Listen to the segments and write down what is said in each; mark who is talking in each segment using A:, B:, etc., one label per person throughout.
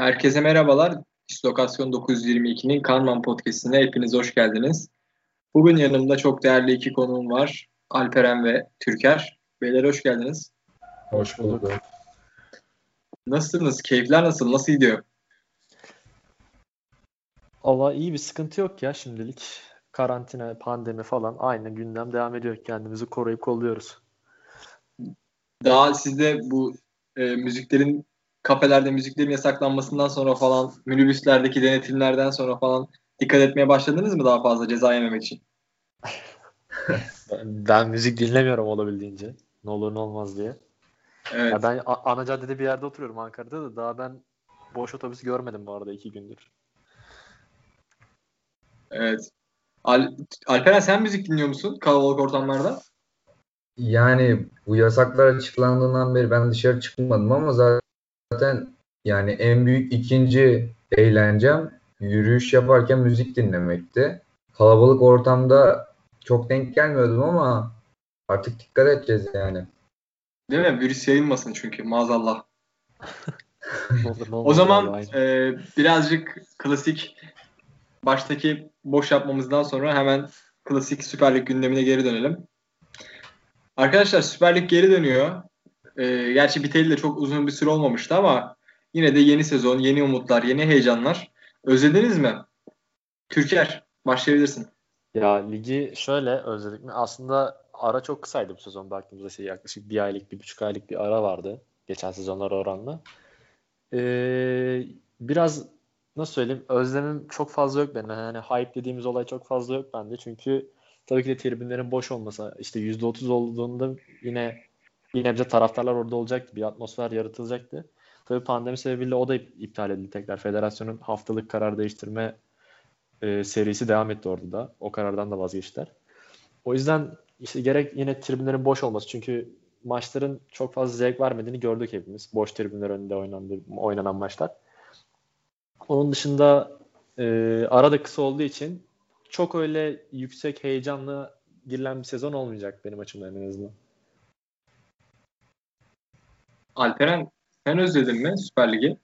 A: Herkese merhabalar. Dislokasyon 922'nin Kanman Podcast'ine hepiniz hoş geldiniz. Bugün yanımda çok değerli iki konuğum var. Alperen ve Türker. Beyler hoş geldiniz.
B: Hoş bulduk.
A: Nasılsınız? Keyifler nasıl? Nasıl gidiyor?
B: Allah iyi bir sıkıntı yok ya şimdilik. Karantina, pandemi falan aynı gündem devam ediyor. Kendimizi koruyup kolluyoruz.
A: Daha sizde bu e, müziklerin kafelerde müziklerin yasaklanmasından sonra falan minibüslerdeki denetimlerden sonra falan dikkat etmeye başladınız mı daha fazla ceza yememek için?
B: ben, müzik dinlemiyorum olabildiğince. Ne olur ne olmaz diye. Evet. Ya ben ana caddede bir yerde oturuyorum Ankara'da da daha ben boş otobüs görmedim bu arada iki gündür.
A: Evet. Al Alperen sen müzik dinliyor musun kalabalık ortamlarda?
C: Yani bu yasaklar açıklandığından beri ben dışarı çıkmadım ama zaten yani en büyük ikinci eğlencem yürüyüş yaparken müzik dinlemekti. Kalabalık ortamda çok denk gelmiyordum ama artık dikkat edeceğiz yani.
A: Değil mi? Virüs yayılmasın çünkü maazallah. o zaman e, birazcık klasik baştaki boş yapmamızdan sonra hemen klasik Süper Lig gündemine geri dönelim. Arkadaşlar Süper Lig geri dönüyor. E, gerçi biteli de çok uzun bir süre olmamıştı ama yine de yeni sezon, yeni umutlar, yeni heyecanlar. Özlediniz mi? Türker, başlayabilirsin.
B: Ya ligi şöyle özledik mi? Aslında ara çok kısaydı bu sezon baktığımızda şey yaklaşık bir aylık, bir buçuk aylık bir ara vardı. Geçen sezonlara oranla. Ee, biraz nasıl söyleyeyim özlemim çok fazla yok benim. Yani hype dediğimiz olay çok fazla yok bende. Çünkü tabii ki de tribünlerin boş olması işte %30 olduğunda yine yine bize taraftarlar orada olacaktı. Bir atmosfer yaratılacaktı. Tabii pandemi sebebiyle o da iptal edildi tekrar. Federasyonun haftalık karar değiştirme e, serisi devam etti orada da. O karardan da vazgeçtiler. O yüzden işte gerek yine tribünlerin boş olması çünkü maçların çok fazla zevk vermediğini gördük hepimiz. Boş tribünler önünde oynandı, oynanan maçlar. Onun dışında e, ara da kısa olduğu için çok öyle yüksek heyecanlı girilen bir sezon olmayacak benim açımdan en azından.
A: Alperen sen özledin mi Süper Lig'i?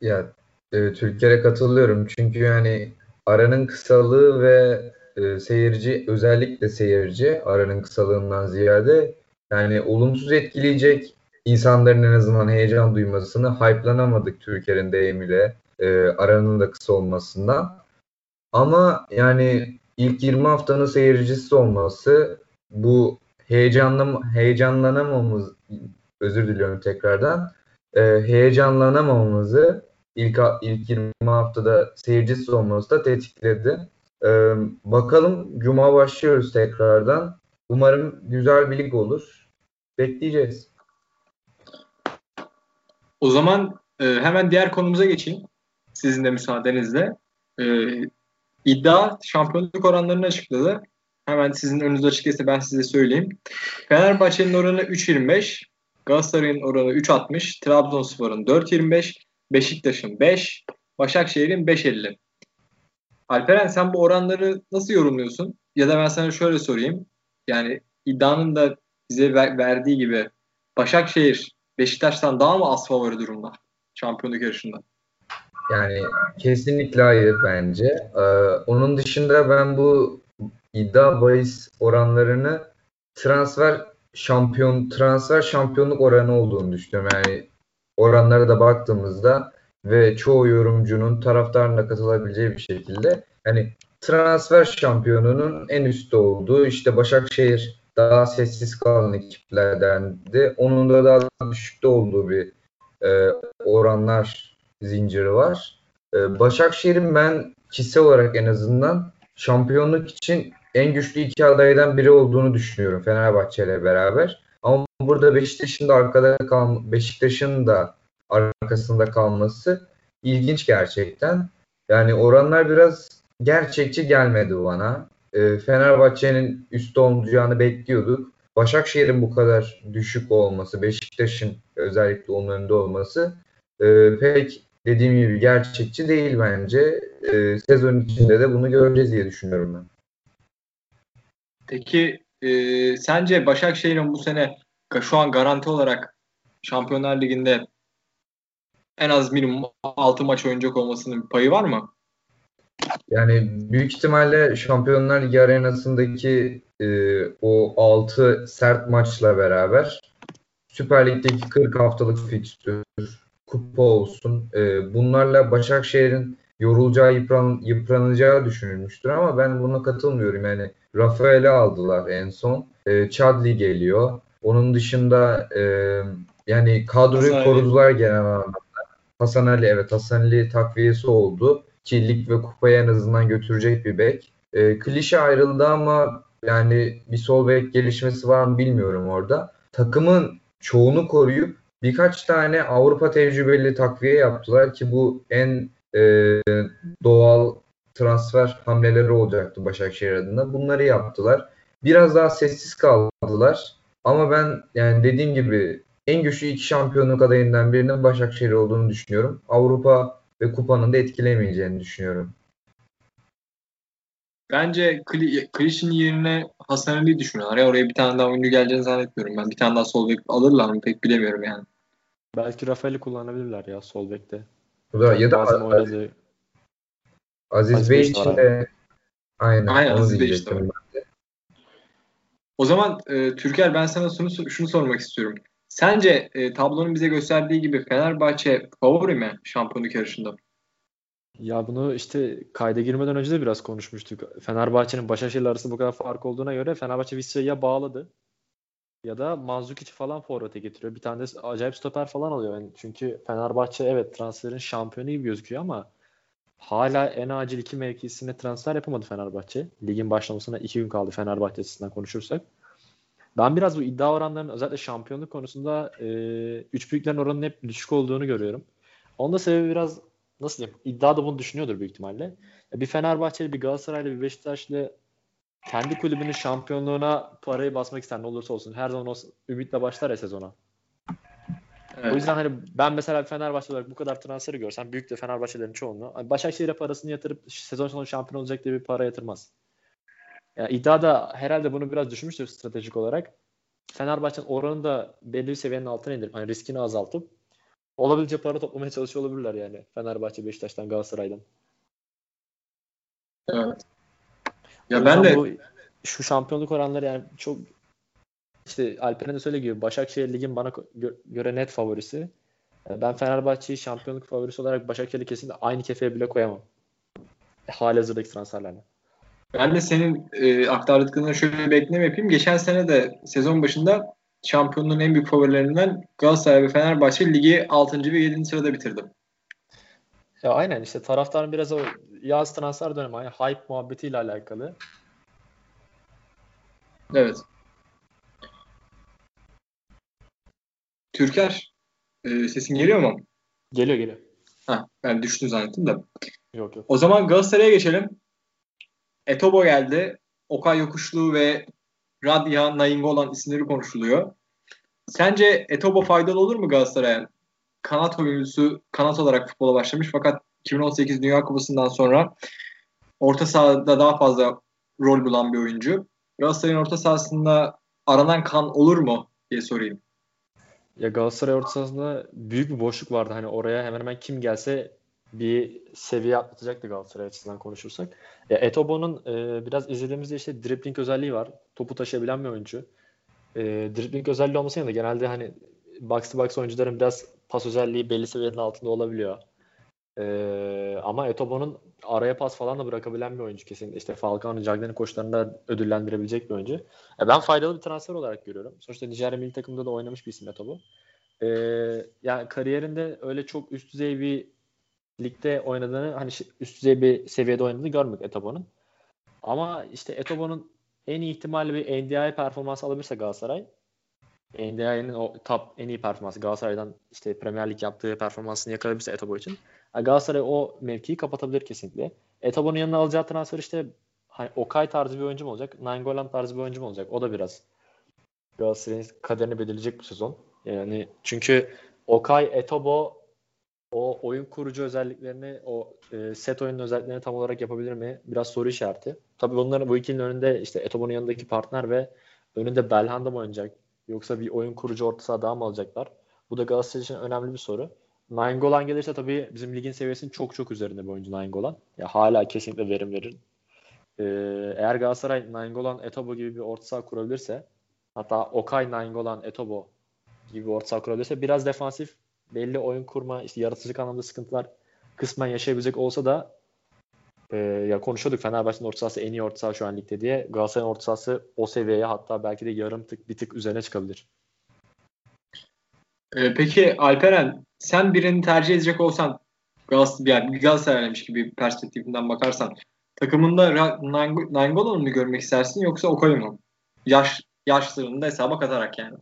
C: Ya e, Türkiye'ye katılıyorum çünkü yani aranın kısalığı ve e, seyirci özellikle seyirci aranın kısalığından ziyade yani olumsuz etkileyecek insanların en azından heyecan duymasını hype'lanamadık Türkiye'nin deyimiyle e, aranın da kısa olmasından. Ama yani ilk 20 haftanın seyircisi olması bu heyecanlı heyecanlanamamız özür diliyorum tekrardan e, heyecanlanamamamızı ilk ilk 20 haftada seyircisiz olması da tetikledi. Ee, bakalım Cuma başlıyoruz tekrardan. Umarım güzel bir lig olur. Bekleyeceğiz.
A: O zaman e, hemen diğer konumuza geçeyim. Sizin de müsaadenizle. E, iddia şampiyonluk oranlarını açıkladı. Hemen sizin önünüzde açıkçası ben size söyleyeyim. Fenerbahçe'nin oranı 3.25, Galatasaray'ın oranı 3.60, Trabzonspor'un 4.25, Beşiktaş'ın 5, Başakşehir'in 5.50. Alperen sen bu oranları nasıl yorumluyorsun? Ya da ben sana şöyle sorayım. Yani iddianın da bize ver, verdiği gibi Başakşehir Beşiktaş'tan daha mı az favori durumda şampiyonluk yarışında?
C: Yani kesinlikle hayır bence. Ee, onun dışında ben bu iddia bahis oranlarını transfer şampiyon transfer şampiyonluk oranı olduğunu düşünüyorum. Yani oranlara da baktığımızda ve çoğu yorumcunun taraftarına katılabileceği bir şekilde hani transfer şampiyonunun en üstte olduğu işte Başakşehir daha sessiz kalan ekiplerdendi. Onun da daha düşükte olduğu bir e, oranlar zinciri var. E, Başakşehir'in ben kişisel olarak en azından şampiyonluk için en güçlü iki adaydan biri olduğunu düşünüyorum Fenerbahçe ile beraber. Ama burada Beşiktaş'ın da arkada kal Beşiktaş'ın da arkasında kalması ilginç gerçekten. Yani oranlar biraz gerçekçi gelmedi bana. E, Fenerbahçe'nin üstte olacağını bekliyorduk. Başakşehir'in bu kadar düşük olması, Beşiktaş'ın özellikle onun önünde olması e, pek dediğim gibi gerçekçi değil bence. E, sezon içinde de bunu göreceğiz diye düşünüyorum ben.
A: Peki e, sence Başakşehir'in bu sene şu an garanti olarak Şampiyonlar Ligi'nde en az minimum 6 maç oynayacak olmasının bir payı var mı?
C: Yani büyük ihtimalle Şampiyonlar Ligi arenasındaki e, o 6 sert maçla beraber Süper Lig'deki 40 haftalık fikstür, kupa olsun. E, bunlarla Başakşehir'in yorulacağı, yıpran, yıpranacağı düşünülmüştür ama ben buna katılmıyorum. Yani Rafael'i aldılar en son. E, Chadli geliyor. Onun dışında e, yani kadroyu Hasan korudular Ali. genel anlamda. Hasan Ali evet Hasan Ali takviyesi oldu. Ki lig ve kupaya en azından götürecek bir bek. E, klişe ayrıldı ama yani bir sol bek gelişmesi var mı bilmiyorum orada. Takımın çoğunu koruyup birkaç tane Avrupa tecrübeli takviye yaptılar ki bu en e, doğal transfer hamleleri olacaktı Başakşehir adına. Bunları yaptılar. Biraz daha sessiz kaldılar. Ama ben yani dediğim gibi en güçlü iki şampiyonluk adayından birinin Başakşehir olduğunu düşünüyorum. Avrupa ve kupanın da etkilemeyeceğini düşünüyorum.
A: Bence Kliş'in yerine Hasan Ali düşünüyorlar. Ya oraya bir tane daha oyuncu geleceğini zannetmiyorum ben. Bir tane daha sol bek alırlar mı pek bilemiyorum yani.
B: Belki Rafael'i kullanabilirler ya sol bekte.
C: Da, ya da Aziz, Aziz, Aziz Bey için de aynen, aynen Aziz Bey işte
A: O zaman e, Türker ben sana şunu, şunu sormak istiyorum. Sence e, tablonun bize gösterdiği gibi Fenerbahçe favori mi şampiyonluk yarışında?
B: Ya bunu işte kayda girmeden önce de biraz konuşmuştuk. Fenerbahçe'nin Başakşehir arasında bu kadar fark olduğuna göre Fenerbahçe Vissa'ya bağladı. Ya da Manzukic falan forvete getiriyor. Bir tane de acayip stoper falan alıyor. Yani çünkü Fenerbahçe evet transferin şampiyonu gibi gözüküyor ama hala en acil iki mevkisine transfer yapamadı Fenerbahçe. Ligin başlamasına iki gün kaldı Fenerbahçe açısından konuşursak. Ben biraz bu iddia oranlarının özellikle şampiyonluk konusunda e, üç büyüklerin oranının hep düşük olduğunu görüyorum. Onun da sebebi biraz nasıl diyeyim iddia da bunu düşünüyordur büyük ihtimalle. Bir Fenerbahçeli, bir Galatasaraylı, bir Beşiktaşlı kendi kulübünün şampiyonluğuna parayı basmak ister ne olursa olsun. Her zaman o ümitle başlar ya sezona. Evet. O yüzden hani ben mesela Fenerbahçe olarak bu kadar transferi görsem büyük de Fenerbahçelerin çoğunluğu hani Başakşehir'e parasını yatırıp sezon sonu şampiyon olacak diye bir para yatırmaz. Yani iddia da herhalde bunu biraz düşünmüştür stratejik olarak. Fenerbahçe'nin oranını da belli bir seviyenin altına indirip hani riskini azaltıp olabildiğince para toplamaya çalışıyor olabilirler yani. Fenerbahçe, Beşiktaş'tan, Galatasaray'dan.
A: Evet. Ya ben de bu,
B: şu şampiyonluk oranları yani çok işte Alper'in de söylediği gibi Başakşehir ligin bana göre net favorisi. Ben Fenerbahçe'yi şampiyonluk favorisi olarak Başakşehir'i kesinlikle aynı kefeye bile koyamam. Hali hazırdaki transferlerle.
A: Ben de senin e, aktardıklarına şöyle bir ekleme yapayım. Geçen sene de sezon başında şampiyonluğun en büyük favorilerinden Galatasaray ve Fenerbahçe ligi 6. ve 7. sırada bitirdi.
B: Ya aynen işte taraftarın biraz o yaz transfer dönemi hani hype muhabbetiyle alakalı.
A: Evet. Türker e, sesin geliyor mu?
B: Geliyor geliyor.
A: Ha, ben düştüm zannettim de.
B: Yok yok.
A: O zaman Galatasaray'a geçelim. Etobo geldi. Okay Yokuşlu ve Radya Nainggolan isimleri konuşuluyor. Sence Etobo faydalı olur mu Galatasaray'a? Kanat oyuncusu kanat olarak futbola başlamış fakat 2018 Dünya Kupası'ndan sonra orta sahada daha fazla rol bulan bir oyuncu. Galatasaray'ın orta sahasında aranan kan olur mu diye sorayım.
B: Ya Galatasaray orta sahasında büyük bir boşluk vardı. Hani oraya hemen hemen kim gelse bir seviye atlatacaktı Galatasaray açısından konuşursak. Ya Etobo'nun e, biraz izlediğimizde işte dribbling özelliği var. Topu taşıyabilen bir oyuncu. E, dribbling özelliği olması yanında genelde hani box to box oyuncuların biraz pas özelliği belli seviyenin altında olabiliyor. E, ama Etobo'nun araya pas falan da bırakabilen bir oyuncu kesinlikle. İşte Falcao'nun Cagney'in koşularında ödüllendirebilecek bir oyuncu. E, ben faydalı bir transfer olarak görüyorum. Sonuçta Nijerya milli takımında da oynamış bir isim Etobo. E, yani kariyerinde öyle çok üst düzey bir ligde oynadığını hani üst düzey bir seviyede oynadığını görmedik Etobo'nun. Ama işte Etobo'nun en iyi ihtimalle bir NDI performans alabilirse Galatasaray NDI'nin o top en iyi performansı Galatasaray'dan işte Premier Lig yaptığı performansını yakalayabilirse Etobo için Galatasaray o mevkiyi kapatabilir kesinlikle. Etobo'nun yanına alacağı transfer işte hani Okay tarzı bir oyuncu mu olacak? Nainggolan tarzı bir oyuncu mu olacak? O da biraz Galatasaray'ın kaderini belirleyecek bu sezon. Yani çünkü Okay, Etobo o oyun kurucu özelliklerini, o e, set oyunun özelliklerini tam olarak yapabilir mi? Biraz soru işareti. Tabii bunların bu ikilinin önünde işte Etobo'nun yanındaki partner ve önünde Belhanda mı oynayacak? Yoksa bir oyun kurucu orta saha daha mı alacaklar? Bu da Galatasaray için önemli bir soru. Nainggolan gelirse tabii bizim ligin seviyesinin çok çok üzerinde bir oyuncu Nainggolan. Ya hala kesinlikle verim verir. Ee, eğer Galatasaray Nainggolan, Etobo gibi bir orta saha kurabilirse hatta Okay, Nainggolan, Etobo gibi bir orta saha kurabilirse biraz defansif belli oyun kurma, işte yaratıcılık anlamda sıkıntılar kısmen yaşayabilecek olsa da e, ya konuşuyorduk Fenerbahçe'nin orta sahası en iyi orta saha şu an ligde diye. Galatasaray'ın orta sahası o seviyeye hatta belki de yarım tık bir tık üzerine çıkabilir.
A: Ee, peki Alperen sen birini tercih edecek olsan Galatasaray, yani Galatasaray'mış gibi bir perspektifinden bakarsan takımında Nainggolan'ı mı görmek istersin yoksa Okoye mu? Yaş yaşlarını da hesaba katarak yani.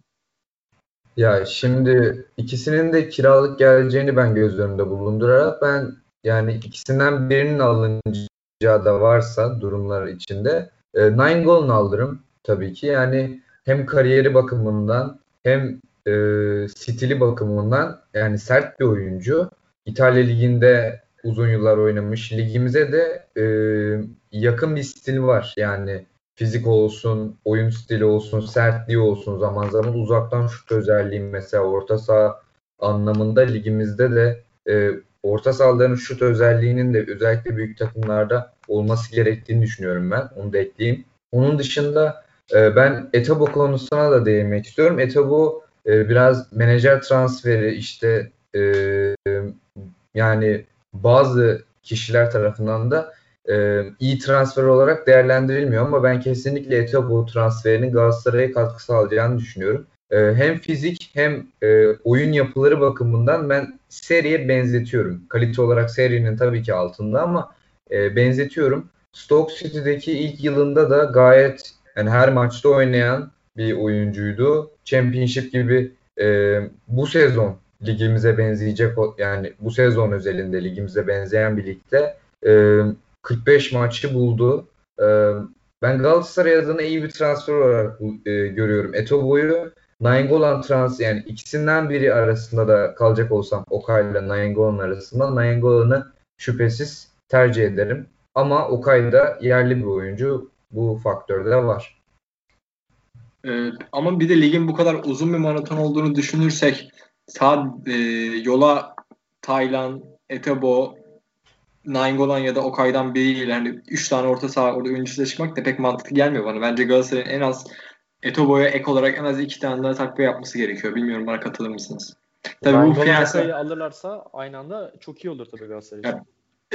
C: Ya şimdi ikisinin de kiralık geleceğini ben göz önünde bulundurarak ben yani ikisinden birinin alınacağı da varsa durumlar içinde e, Nine alırım tabii ki. Yani hem kariyeri bakımından hem e, stili bakımından yani sert bir oyuncu. İtalya Ligi'nde uzun yıllar oynamış. Ligimize de e, yakın bir stil var. Yani fizik olsun, oyun stili olsun, sertliği olsun zaman zaman uzaktan şut özelliği mesela orta saha anlamında ligimizde de e, orta sahaların şut özelliğinin de özellikle büyük takımlarda olması gerektiğini düşünüyorum ben. Onu da ekleyeyim. Onun dışında e, ben Etabo konusuna da değinmek istiyorum. Etabo e, biraz menajer transferi işte e, yani bazı kişiler tarafından da e, iyi transfer olarak değerlendirilmiyor ama ben kesinlikle Etebo transferinin Galatasaray'a katkı sağlayacağını düşünüyorum. E, hem fizik hem e, oyun yapıları bakımından ben seriye benzetiyorum. Kalite olarak serinin tabii ki altında ama e, benzetiyorum. Stoke City'deki ilk yılında da gayet yani her maçta oynayan bir oyuncuydu. Championship gibi e, bu sezon ligimize benzeyecek yani bu sezon özelinde ligimize benzeyen bir ligde e, 45 maçı buldu. E, ben Galatasaray adına iyi bir transfer olarak e, görüyorum. Etobo'yu Nainggolan trans yani ikisinden biri arasında da kalacak olsam Okay ile Nainggolan arasında Nainggolan'ı şüphesiz tercih ederim. Ama Okay da yerli bir oyuncu. Bu faktör de var.
A: Ee, ama bir de ligin bu kadar uzun bir maraton olduğunu düşünürsek sağ e, yola Taylan, Etebo, Nainggolan ya da Okay'dan biriyle hani 3 tane orta saha orada oyuncusuyla çıkmak da pek mantıklı gelmiyor bana. Bence Galatasaray'ın en az Etobo'ya ek olarak en az 2 tane daha takviye yapması gerekiyor. Bilmiyorum bana katılır mısınız?
B: Tabii bu finansal alırlarsa aynı anda çok iyi olur tabii Galatasaray için.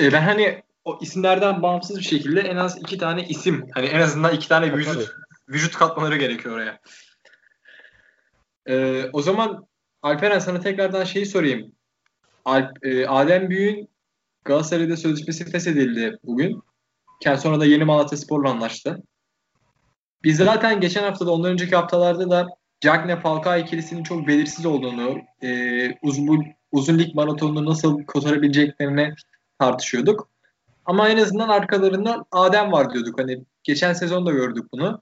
A: E, ben hani o isimlerden bağımsız bir şekilde en az iki tane isim hani en azından iki tane vücut vücut katmaları gerekiyor oraya. Ee, o zaman Alperen sana tekrardan şeyi sorayım. Alp, e, Adem Büyük'ün Galatasaray'da sözleşmesi feshedildi bugün. Sonra da yeni Malatya Spor'la anlaştı. Biz zaten geçen haftada ondan önceki haftalarda da Cagne Falcao ikilisinin çok belirsiz olduğunu, e, uzun, uzun lig maratonunu nasıl kotarabileceklerini tartışıyorduk. Ama en azından arkalarında Adem var diyorduk. Hani geçen sezon da gördük bunu.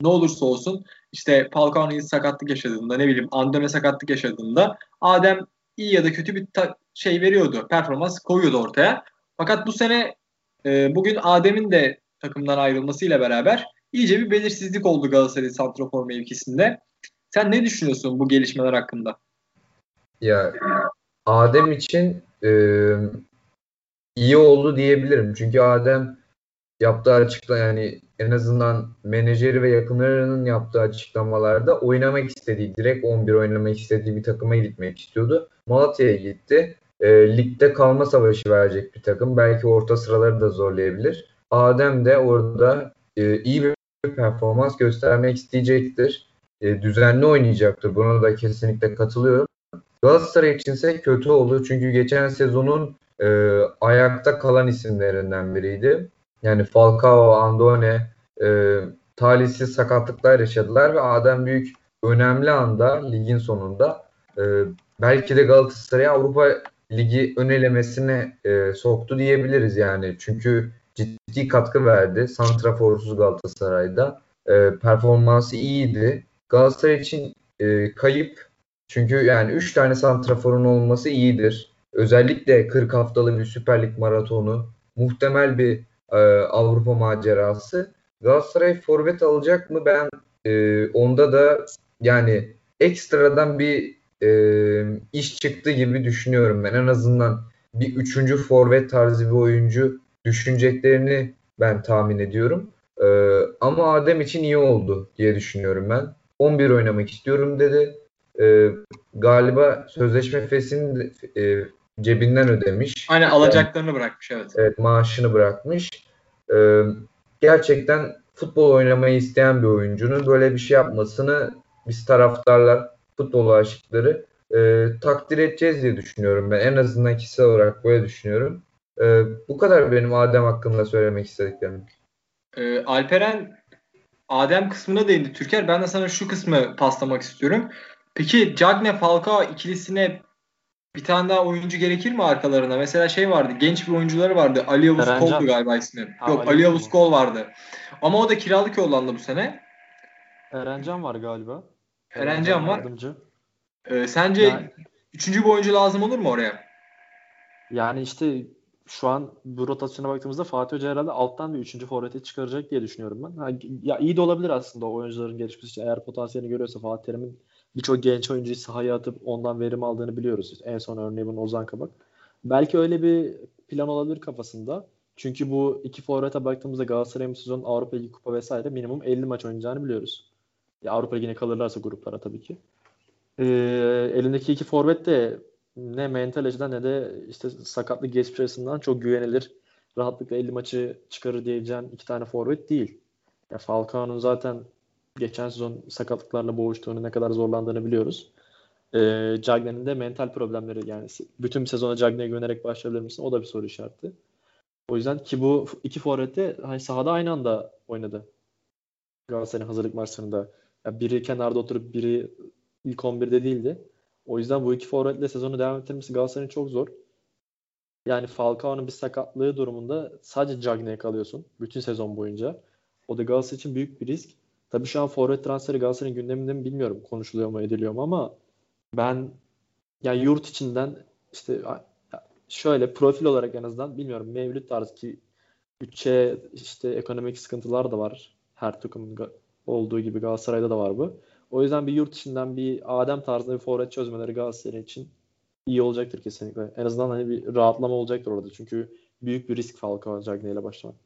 A: Ne olursa olsun işte Falcao'nun sakatlık yaşadığında ne bileyim Andone sakatlık yaşadığında Adem iyi ya da kötü bir ta- şey veriyordu. Performans koyuyordu ortaya. Fakat bu sene e, bugün Adem'in de takımdan ayrılmasıyla beraber iyice bir belirsizlik oldu Galatasaray santrafor mevkisinde. Sen ne düşünüyorsun bu gelişmeler hakkında?
C: Ya Adem için e, iyi oldu diyebilirim. Çünkü Adem yaptığı açıkla yani en azından menajeri ve yakınlarının yaptığı açıklamalarda oynamak istediği, direkt 11 oynamak istediği bir takıma gitmek istiyordu. Malatya'ya gitti. E, ligde kalma savaşı verecek bir takım. Belki orta sıraları da zorlayabilir. Adem de orada e, iyi bir performans göstermek isteyecektir. E, düzenli oynayacaktır. Buna da kesinlikle katılıyorum. Galatasaray içinse kötü oldu. Çünkü geçen sezonun e, ayakta kalan isimlerinden biriydi. Yani Falcao, Andone e, talihsiz sakatlıklar yaşadılar ve Adem Büyük önemli anda ligin sonunda e, belki de Galatasaray'ı Avrupa Ligi önelemesine e, soktu diyebiliriz yani. Çünkü ciddi katkı verdi. Santraforsuz Galatasaray'da. E, performansı iyiydi. Galatasaray için e, kayıp. Çünkü yani 3 tane santraforun olması iyidir. Özellikle 40 haftalı bir Süper Lig maratonu muhtemel bir e, Avrupa macerası. Galatasaray forvet alacak mı? Ben e, onda da yani ekstradan bir e, iş çıktı gibi düşünüyorum ben. En azından bir üçüncü forvet tarzı bir oyuncu düşüneceklerini ben tahmin ediyorum. E, ama Adem için iyi oldu diye düşünüyorum ben. 11 oynamak istiyorum dedi. E, galiba sözleşme fesini e, cebinden ödemiş.
A: Aynen alacaklarını yani, bırakmış evet.
C: Evet maaşını bırakmış. E, gerçekten futbol oynamayı isteyen bir oyuncunun böyle bir şey yapmasını biz taraftarlar, futbol aşıkları e, takdir edeceğiz diye düşünüyorum ben. En azından kişisel olarak böyle düşünüyorum. E, bu kadar benim Adem hakkında söylemek istediklerim.
A: E, Alperen Adem kısmına değindi Türker. Ben de sana şu kısmı paslamak istiyorum. Peki Cagne Falcao ikilisine bir tane daha oyuncu gerekir mi arkalarına? Mesela şey vardı. Genç bir oyuncuları vardı. Ali Yavuz Kol'du galiba ismi. Ha, Yok Ali, Ali Yavuz Kol vardı. Ama o da kiralık yollandı bu sene.
B: Erencan var galiba.
A: Erencan var. Yardımcı. Ee, sence yani, üçüncü bir oyuncu lazım olur mu oraya?
B: Yani işte şu an bu rotasyona baktığımızda Fatih Hoca herhalde alttan bir üçüncü forveti çıkaracak diye düşünüyorum ben. Ha, ya iyi de olabilir aslında o oyuncuların gelişmesi için. Eğer potansiyelini görüyorsa Fatih Terim'in birçok genç oyuncuyu sahaya atıp ondan verim aldığını biliyoruz. En son örneği bunun Ozan Kabak. Belki öyle bir plan olabilir kafasında. Çünkü bu iki forvete baktığımızda Galatasaray'ın sezon Avrupa Ligi Kupa vesaire minimum 50 maç oynayacağını biliyoruz. Ya Avrupa Ligi'ne kalırlarsa gruplara tabii ki. Ee, elindeki iki forvet de ne mental açıdan ne de işte sakatlık geçmiş açısından çok güvenilir. Rahatlıkla 50 maçı çıkarır diyeceğin iki tane forvet değil. Ya Falcao'nun zaten geçen sezon sakatlıklarla boğuştuğunu, ne kadar zorlandığını biliyoruz. E, Cagney'in de mental problemleri yani bütün sezona Cagney'e güvenerek başlayabilir misin? O da bir soru işareti. O yüzden ki bu iki forvette hani sahada aynı anda oynadı. Galatasaray'ın hazırlık maçlarında. Yani biri kenarda oturup biri ilk 11'de değildi. O yüzden bu iki forvetle sezonu devam ettirmesi Galatasaray'ın çok zor. Yani Falcao'nun bir sakatlığı durumunda sadece Cagney'e kalıyorsun bütün sezon boyunca. O da Galatasaray için büyük bir risk. Tabii şu an forvet transferi Galatasaray'ın gündeminde mi bilmiyorum konuşuluyor mu ediliyor mu ama ben yani yurt içinden işte şöyle profil olarak en azından bilmiyorum Mevlüt tarzı ki bütçe işte ekonomik sıkıntılar da var. Her takımın olduğu gibi Galatasaray'da da var bu. O yüzden bir yurt içinden bir Adem tarzında bir forvet çözmeleri Galatasaray için iyi olacaktır kesinlikle. En azından hani bir rahatlama olacaktır orada. Çünkü büyük bir risk Falcao Cagney ile başlamak.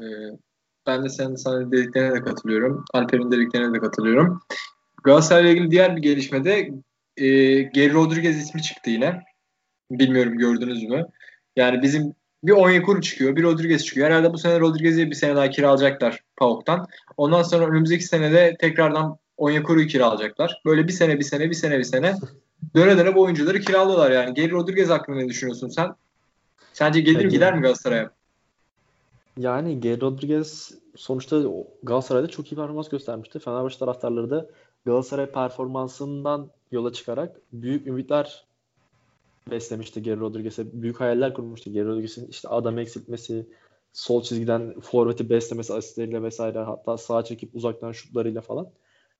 A: Ee, ben de senin sana dediklerine de katılıyorum. Alper'in dediklerine de katılıyorum. Galatasaray'la ilgili diğer bir gelişmede e, Geri Rodriguez ismi çıktı yine. Bilmiyorum gördünüz mü? Yani bizim bir Onyekuru çıkıyor, bir Rodriguez çıkıyor. Herhalde bu sene Rodriguez'i bir sene daha kiralayacaklar PAOK'tan. Ondan sonra önümüzdeki senede tekrardan Onyekuru'yu kiralayacaklar. Böyle bir sene, bir sene, bir sene, bir sene döne döne bu oyuncuları kiralıyorlar yani. Geri Rodriguez hakkında ne düşünüyorsun sen? Sence gelir mi gider mi Galatasaray'a?
B: Yani Geri Rodriguez sonuçta Galatasaray'da çok iyi performans göstermişti. Fenerbahçe taraftarları da Galatasaray performansından yola çıkarak büyük ümitler beslemişti Geri Rodriguez'e. Büyük hayaller kurmuştu Geri Rodriguez'in işte adam eksiltmesi, sol çizgiden forveti beslemesi asistleriyle vesaire hatta sağa çekip uzaktan şutlarıyla falan.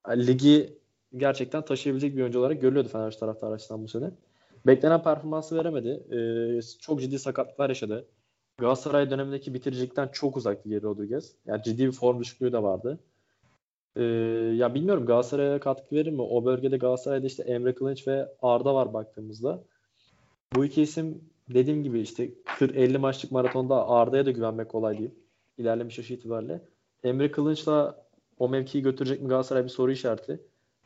B: Yani ligi gerçekten taşıyabilecek bir oyuncu olarak görülüyordu Fenerbahçe taraftarı açısından bu sene. Beklenen performansı veremedi. Ee, çok ciddi sakatlıklar yaşadı. Galatasaray dönemindeki bitiricilikten çok uzaktı Geri Rodriguez. Yani ciddi bir form düşüklüğü de vardı. Ee, ya bilmiyorum Galatasaray'a katkı verir mi? O bölgede Galatasaray'da işte Emre Kılınç ve Arda var baktığımızda. Bu iki isim dediğim gibi işte 40-50 maçlık maratonda Arda'ya da güvenmek kolay değil. İlerlemiş yaşı itibariyle. Emre Kılınç'la o mevkiyi götürecek mi Galatasaray bir soru işareti.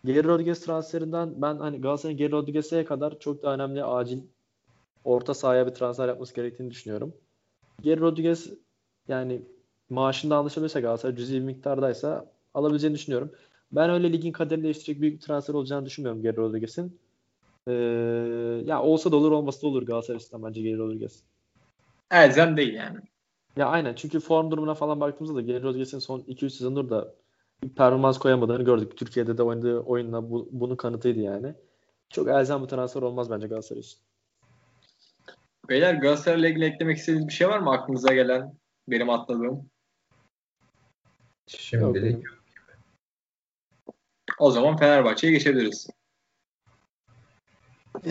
B: Geri Rodriguez transferinden ben hani Galatasaray'ın Geri Rodriguez'e kadar çok daha önemli acil orta sahaya bir transfer yapması gerektiğini düşünüyorum. Geri Rodriguez yani maaşında anlaşılırsa Galatasaray cüzi bir miktardaysa alabileceğini düşünüyorum. Ben öyle ligin kaderini değiştirecek büyük bir transfer olacağını düşünmüyorum Geri Rodriguez'in. Ee, ya olsa da olur olmasa da olur Galatasaray açısından bence Geri Rodriguez.
A: Elzem değil yani.
B: Ya aynen çünkü form durumuna falan baktığımızda da Geri Rodriguez'in son 2-3 sezondur da bir performans koyamadığını gördük. Türkiye'de de oynadığı oyunla bu, bunun kanıtıydı yani. Çok elzem bir transfer olmaz bence Galatasaray için.
A: Beyler Galatasaray'la ilgili eklemek istediğiniz bir şey var mı aklınıza gelen? Benim atladığım.
C: Şimdilik yok.
A: O zaman Fenerbahçe'ye geçebiliriz.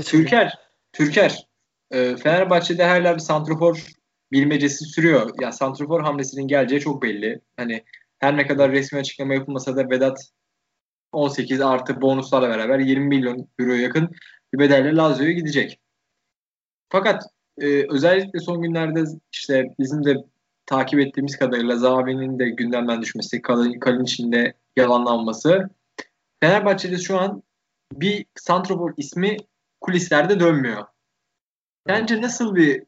A: Türker, Türker. E, Fenerbahçe'de hala bir santrofor bilmecesi sürüyor. Ya santrofor hamlesinin geleceği çok belli. Hani her ne kadar resmi açıklama yapılmasa da Vedat 18 artı bonuslarla beraber 20 milyon euro yakın bir bedelle Lazio'ya gidecek. Fakat e, özellikle son günlerde işte bizim de takip ettiğimiz kadarıyla Zahavi'nin de gündemden düşmesi, Kalin, Kalinic'in de yalanlanması. Fenerbahçe'de şu an bir Santrofor ismi kulislerde dönmüyor. Bence nasıl bir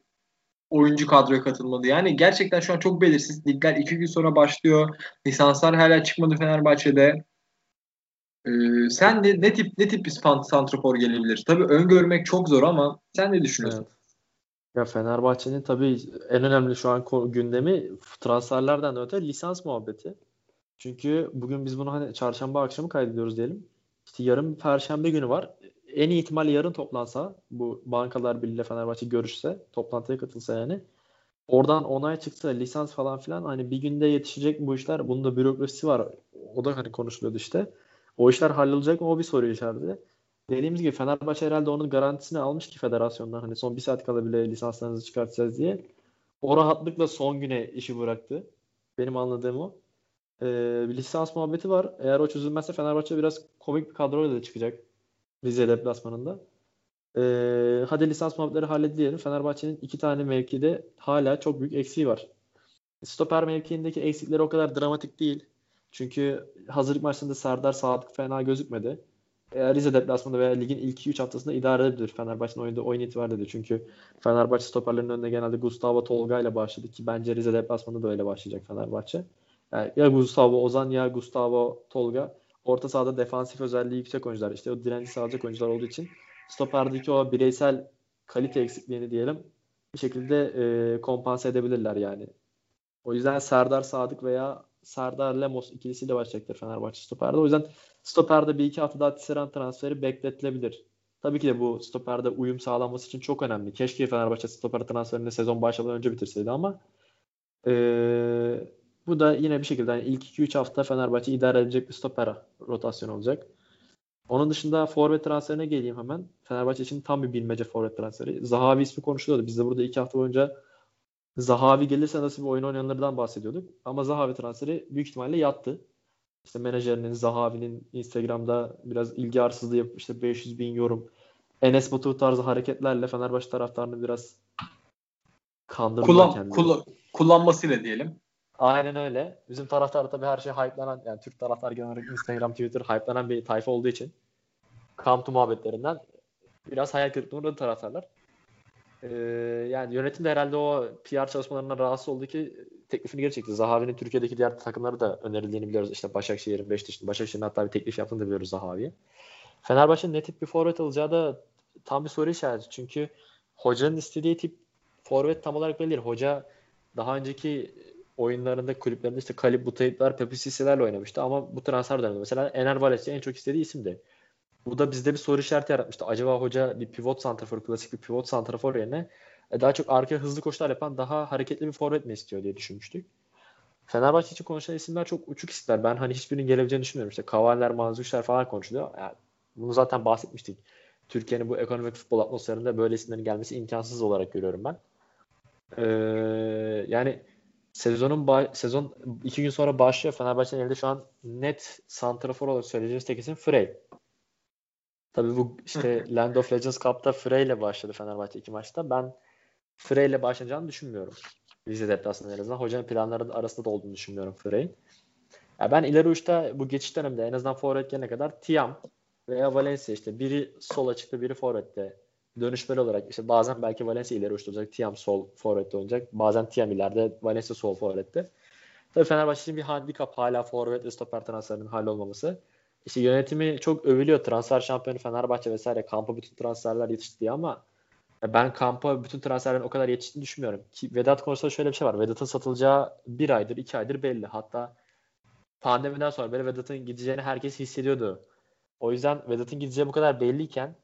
A: oyuncu kadroya katılmadı? Yani gerçekten şu an çok belirsiz. Ligler iki gün sonra başlıyor. Lisanslar hala çıkmadı Fenerbahçe'de. Ee, sen de ne tip ne tip bir santrofor gelebilir? Tabii öngörmek çok zor ama sen ne düşünüyorsun? Evet.
B: Ya Fenerbahçe'nin tabii en önemli şu an gündemi transferlerden öte lisans muhabbeti. Çünkü bugün biz bunu hani çarşamba akşamı kaydediyoruz diyelim. İşte yarın perşembe günü var. En iyi ihtimalle yarın toplansa bu bankalar birliğiyle Fenerbahçe görüşse toplantıya katılsa yani oradan onay çıksa lisans falan filan hani bir günde yetişecek bu işler. Bunun da bürokrasisi var. O da hani konuşuluyordu işte. O işler hallolacak mı o bir soru işareti dediğimiz gibi Fenerbahçe herhalde onun garantisini almış ki federasyondan hani son bir saat kala bile lisanslarınızı çıkartacağız diye. O rahatlıkla son güne işi bıraktı. Benim anladığım o. Ee, bir lisans muhabbeti var. Eğer o çözülmezse Fenerbahçe biraz komik bir kadroyla da çıkacak. Rize deplasmanında. Ee, hadi lisans muhabbetleri halledelim. Fenerbahçe'nin iki tane mevkide hala çok büyük eksiği var. Stoper mevkiindeki eksikleri o kadar dramatik değil. Çünkü hazırlık maçında Serdar Sadık fena gözükmedi Rize deplasmanında veya ligin ilk 2-3 haftasında idare edebilir Fenerbahçe'nin oyunda oyun itibariyle de. Çünkü Fenerbahçe stoperlerinin önünde genelde Gustavo Tolga ile başladı ki bence Rize deplasmanında da öyle başlayacak Fenerbahçe. Yani ya Gustavo Ozan ya Gustavo Tolga orta sahada defansif özelliği yüksek oyuncular. İşte o direnci sağlayacak oyuncular olduğu için stoperdeki o bireysel kalite eksikliğini diyelim bir şekilde e, kompanse edebilirler yani. O yüzden Serdar Sadık veya Serdar Lemos ikilisiyle başlayacaktır Fenerbahçe stoperde. O yüzden stoperde bir iki hafta daha Tisserand transferi bekletilebilir. Tabii ki de bu stoperde uyum sağlanması için çok önemli. Keşke Fenerbahçe stoper transferini sezon başlamadan önce bitirseydi ama ee, bu da yine bir şekilde yani ilk 2-3 hafta Fenerbahçe idare edecek bir stoper rotasyon olacak. Onun dışında forvet transferine geleyim hemen. Fenerbahçe için tam bir bilmece forvet transferi. Zahavi ismi konuşuluyordu. Biz de burada iki hafta boyunca Zahavi gelirse nasıl bir oyun oynayanlardan bahsediyorduk. Ama Zahavi transferi büyük ihtimalle yattı. İşte menajerinin Zahavi'nin Instagram'da biraz ilgi arsızlığı yapıp işte 500 bin yorum Enes Batur tarzı hareketlerle Fenerbahçe taraftarını biraz kandırdı
A: Kullan, kendini. Kullan, kullanmasıyla diyelim.
B: Aynen öyle. Bizim taraftar tabii her şey hype'lanan yani Türk taraftar genel olarak Instagram, Twitter hype'lanan bir tayfa olduğu için Kamtu muhabbetlerinden biraz hayal kırıklığına uğradı taraftarlar. Ee, yani yönetim de herhalde o PR çalışmalarından rahatsız oldu ki teklifini geri çekti. Zahavi'nin Türkiye'deki diğer takımları da önerildiğini biliyoruz. İşte Başakşehir'in, Beşiktaş'ın, Başakşehir'in hatta bir teklif yaptığını da biliyoruz Zahavi'ye. Fenerbahçe'nin ne tip bir forvet alacağı da tam bir soru işareti. Çünkü hocanın istediği tip forvet tam olarak belli değil. Hoca daha önceki oyunlarında kulüplerinde işte Kalib Butayipler, Pepe Sisse'lerle oynamıştı ama bu transfer döneminde mesela Ener Valencia en çok istediği isimdi. Bu da bizde bir soru işareti yaratmıştı. Acaba hoca bir pivot santrafor, klasik bir pivot santrafor yerine daha çok arkaya hızlı koşular yapan daha hareketli bir forvet mi istiyor diye düşünmüştük. Fenerbahçe için konuşulan isimler çok uçuk isimler. Ben hani hiçbirinin gelebileceğini düşünmüyorum. İşte Kavaller, Manzuşlar falan konuşuluyor. Yani bunu zaten bahsetmiştik. Türkiye'nin bu ekonomik futbol atmosferinde böyle isimlerin gelmesi imkansız olarak görüyorum ben. Ee, yani sezonun sezon iki gün sonra başlıyor. Fenerbahçe'nin elde şu an net santrafor olarak söyleyeceğimiz tek isim Frey. Tabii bu işte Land of Legends Cup'ta Frey ile başladı Fenerbahçe iki maçta. Ben Frey ile başlayacağını düşünmüyorum. Rize deplasmanı en azından. Hocanın planları arasında da olduğunu düşünmüyorum Frey'in. Yani ben ileri uçta bu geçiş döneminde en azından forvet gelene kadar Tiam veya Valencia işte biri sol açıkta biri forvette dönüşmeli olarak işte bazen belki Valencia ileri uçta olacak. Tiam sol forvette olacak. Bazen Tiam ileride Valencia sol forvette. Tabii Fenerbahçe'nin bir handikap hala forvet ve stoper transferinin hallolmaması. İşte yönetimi çok övülüyor. Transfer şampiyonu Fenerbahçe vesaire. Kampa bütün transferler yetişti diye ama ben kampa bütün transferlerin o kadar yetiştiğini düşünmüyorum. Ki Vedat konusunda şöyle bir şey var. Vedat'ın satılacağı bir aydır, iki aydır belli. Hatta pandemiden sonra böyle Vedat'ın gideceğini herkes hissediyordu. O yüzden Vedat'ın gideceği bu kadar belliyken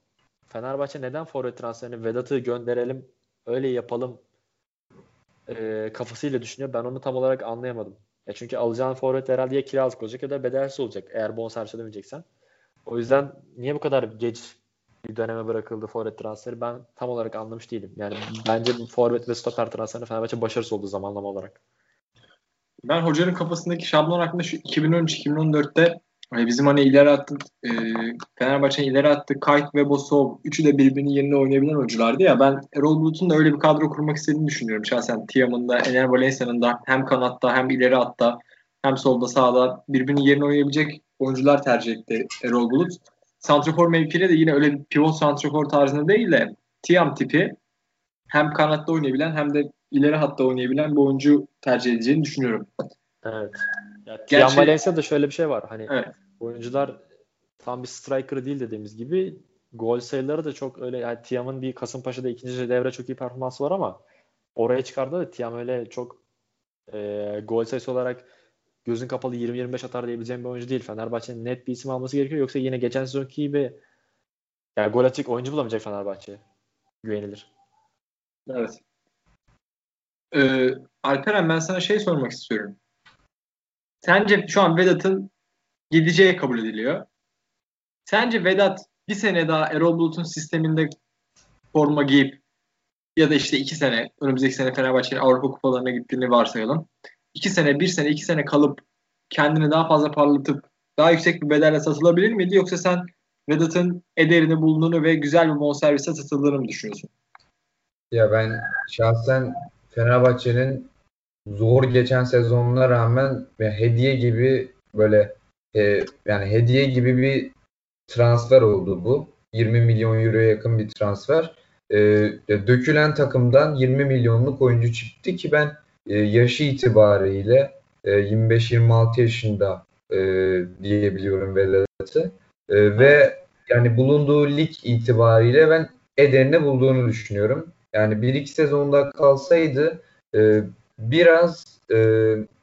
B: Fenerbahçe neden forvet transferini Vedat'ı gönderelim, öyle yapalım e, kafasıyla düşünüyor. Ben onu tam olarak anlayamadım. Ya çünkü alacağın forvet herhalde ya kiralık olacak ya da bedelsiz olacak eğer bonservis ödemeyeceksen. O yüzden niye bu kadar geç bir döneme bırakıldı forvet transferi ben tam olarak anlamış değilim. Yani bence forvet ve stoper transferi Fenerbahçe başarısız oldu zamanlama olarak.
A: Ben hocanın kafasındaki şablon hakkında şu 2013-2014'te Hani bizim hani ileri attık e, Fenerbahçe'nin ileri attık Kayt ve Bosov üçü de birbirinin yerine oynayabilen oyunculardı ya ben Erol Bulut'un da öyle bir kadro kurmak istediğini düşünüyorum şahsen. Tiam'ın da Ener Valencia'nın da hem kanatta hem ileri hatta hem solda sağda birbirinin yerine oynayabilecek oyuncular tercih etti Erol Bulut. Santrafor mevkiyle de yine öyle bir pivot santrafor tarzında değil de Tiam tipi hem kanatta oynayabilen hem de ileri hatta oynayabilen bir oyuncu tercih edeceğini düşünüyorum.
B: Evet. Ya, Gerçi, Tiam Valencia'da şöyle bir şey var. Hani
A: evet.
B: oyuncular tam bir striker değil dediğimiz gibi gol sayıları da çok öyle yani Tiam'ın bir Kasımpaşa'da ikinci devre çok iyi performansı var ama oraya çıkardı da Tiam öyle çok e, gol sayısı olarak gözün kapalı 20-25 atar diyebileceğim bir oyuncu değil. Fenerbahçe'nin net bir isim alması gerekiyor. Yoksa yine geçen sezonki gibi yani gol atacak oyuncu bulamayacak Fenerbahçe. Güvenilir.
A: Evet. Ee, Alperen ben sana şey sormak istiyorum. Sence şu an Vedat'ın gideceği kabul ediliyor. Sence Vedat bir sene daha Erol Bulut'un sisteminde forma giyip ya da işte iki sene önümüzdeki sene Fenerbahçe'nin Avrupa kupalarına gittiğini varsayalım. İki sene, bir sene, iki sene kalıp kendini daha fazla parlatıp daha yüksek bir bedelle satılabilir miydi? Yoksa sen Vedat'ın ederini bulduğunu ve güzel bir bonservise satıldığını mı düşünüyorsun?
C: Ya ben şahsen Fenerbahçe'nin zor geçen sezonuna rağmen ve hediye gibi böyle e, yani hediye gibi bir transfer oldu bu. 20 milyon euroya yakın bir transfer. E, dökülen takımdan 20 milyonluk oyuncu çıktı ki ben e, yaşı itibariyle e, 25-26 yaşında e, diyebiliyorum Vedat'ı. E, ve yani bulunduğu lig itibariyle ben ederini bulduğunu düşünüyorum. Yani bir iki sezonda kalsaydı e, biraz e,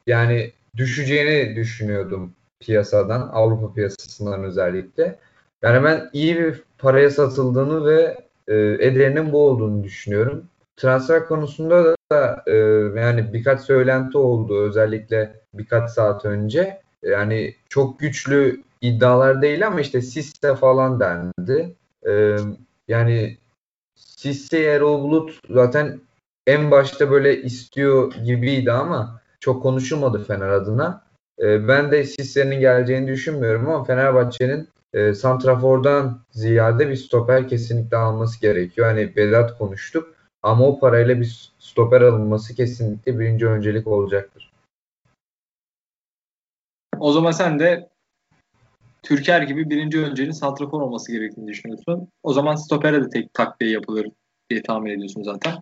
C: yani düşeceğini düşünüyordum piyasadan, Avrupa piyasasından özellikle. Yani ben iyi bir paraya satıldığını ve e, ederinin bu olduğunu düşünüyorum. Transfer konusunda da e, yani birkaç söylenti oldu özellikle birkaç saat önce. Yani çok güçlü iddialar değil ama işte Siste falan dendi. E, yani Sisse Erol Bulut zaten en başta böyle istiyor gibiydi ama çok konuşulmadı Fener adına. E, ben de Sisse'nin geleceğini düşünmüyorum ama Fenerbahçe'nin e, Santrafor'dan ziyade bir stoper kesinlikle alması gerekiyor. Hani Vedat konuştuk ama o parayla bir stoper alınması kesinlikle birinci öncelik olacaktır.
A: O zaman sen de Türker gibi birinci önceliğin santrafor olması gerektiğini düşünüyorsun. O zaman stopere de tek takviye yapılır diye tahmin ediyorsun zaten.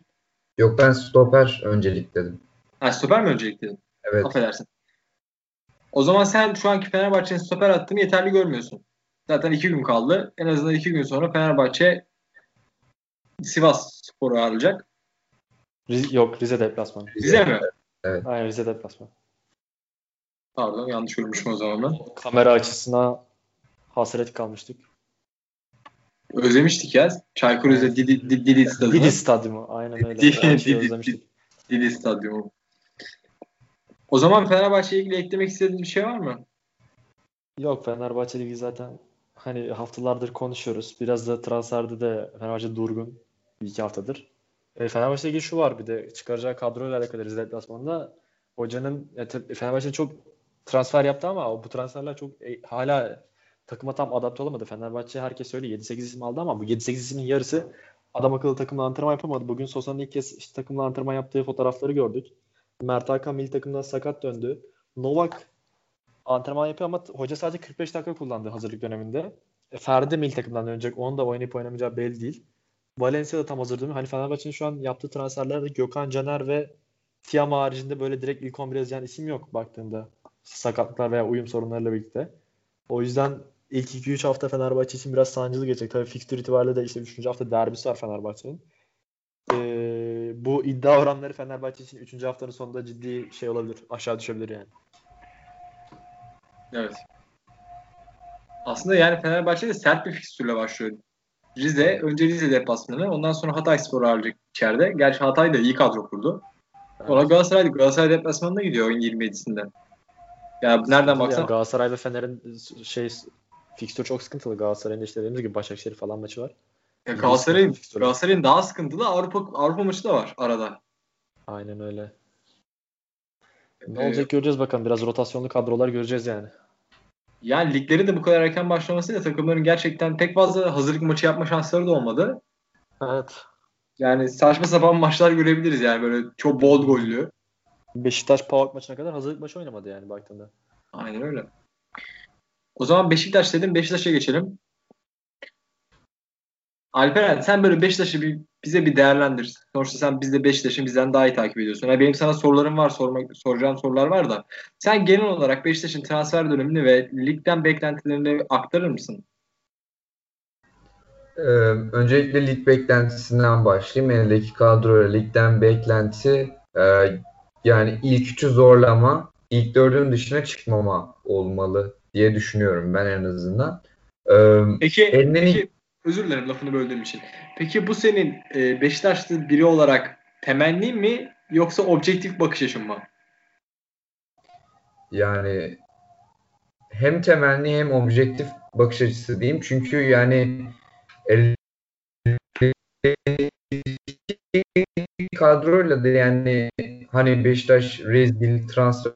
C: Yok ben stoper öncelik dedim.
A: Ha stoper mi öncelik dedin?
C: Evet.
A: Affedersin. O zaman sen şu anki Fenerbahçe'nin stoper attığını yeterli görmüyorsun. Zaten iki gün kaldı. En azından iki gün sonra Fenerbahçe Sivas Spor'u ağırlayacak.
B: Rize, yok Rize deplasmanı.
A: Rize, mi?
C: Evet.
B: Aynen Rize deplasmanı.
A: Pardon yanlış görmüşüm o zaman ben.
B: Kamera açısına hasret kalmıştık.
A: Özlemiştik ya. Çaykur Rize Didi, Didi, Didi Stadyumu.
B: Didi Stadyumu. Aynen öyle.
A: Didi, Didi, Didi Stadyumu. O zaman Fenerbahçe ile ilgili eklemek istediğiniz bir şey var mı?
B: Yok Fenerbahçe Ligi zaten hani haftalardır konuşuyoruz. Biraz da transferde de Fenerbahçe durgun bir iki haftadır. E, Fenerbahçe ilgili şu var bir de çıkaracağı kadroyla alakalı Rize deplasmanında hocanın Fenerbahçe çok transfer yaptı ama bu transferler çok e, hala takıma tam adapte olamadı. Fenerbahçe herkes söylüyor 7-8 isim aldı ama bu 7-8 ismin yarısı adam akıllı takımla antrenman yapamadı. Bugün Sosa'nın ilk kez işte takımla antrenman yaptığı fotoğrafları gördük. Mert Hakan milli takımdan sakat döndü. Novak antrenman yapıyor ama hoca sadece 45 dakika kullandı hazırlık döneminde. E, Ferdi milli takımdan dönecek. Onun da oynayıp oynamayacağı belli değil. Valencia da tam hazır değil mi? Hani Fenerbahçe'nin şu an yaptığı transferlerde Gökhan Caner ve Tiam haricinde böyle direkt ilk 11'e yazan isim yok baktığında. Sakatlıklar veya uyum sorunlarıyla birlikte. O yüzden ilk 2-3 hafta Fenerbahçe için biraz sancılı geçecek. Tabii fikstür itibariyle de işte 3. hafta derbisi var Fenerbahçe'nin. Ee, bu iddia oranları Fenerbahçe için 3. haftanın sonunda ciddi şey olabilir. Aşağı düşebilir yani.
A: Evet. Aslında yani Fenerbahçe de sert bir fikstürle başlıyor. Rize, önce Rize deplasmanı, ondan sonra Hatay Spor ağırlayacak içeride. Gerçi Hatay da iyi kadro kurdu. Evet. Ona Galatasaray, Galatasaray deplasmanına gidiyor oyun 27'sinde. Ya nereden baksan.
B: Galatasaray ve Fener'in şey fikstür çok sıkıntılı. Galatasaray'ın işte dediğimiz gibi Başakşehir falan maçı var.
A: Ya Galatasaray'ın Galatasaray'ın daha sıkıntılı Avrupa Avrupa maçı da var arada.
B: Aynen öyle. Ne ee, olacak göreceğiz bakalım. Biraz rotasyonlu kadrolar göreceğiz yani.
A: Yani liglerin de bu kadar erken başlamasıyla takımların gerçekten pek fazla hazırlık maçı yapma şansları da olmadı.
B: Evet.
A: Yani saçma sapan maçlar görebiliriz yani böyle çok bol gollü.
B: Beşiktaş PAOK maçına kadar hazırlık maçı oynamadı yani baktığında.
A: Aynen öyle. O zaman Beşiktaş dedim. Beşiktaş'a geçelim. Alperen sen böyle Beşiktaş'ı bir, bize bir değerlendir. Sonuçta sen biz de Beşiktaş'ı bizden daha iyi takip ediyorsun. Yani benim sana sorularım var, sormak, soracağım sorular var da. Sen genel olarak Beşiktaş'ın transfer dönemini ve ligden beklentilerini aktarır mısın?
C: Ee, öncelikle lig beklentisinden başlayayım. Eldeki kadro ligden beklenti e, yani ilk üçü zorlama, ilk dördün dışına çıkmama olmalı diye düşünüyorum ben en azından. Ee,
A: peki, elinden... peki özür dilerim lafını böldüğüm için. Peki bu senin e, Beşiktaşlı biri olarak temenni mi yoksa objektif bakış açın mı?
C: Yani hem temenni hem objektif bakış açısı diyeyim. Çünkü yani kadroyla da yani hani Beşiktaş rezil transfer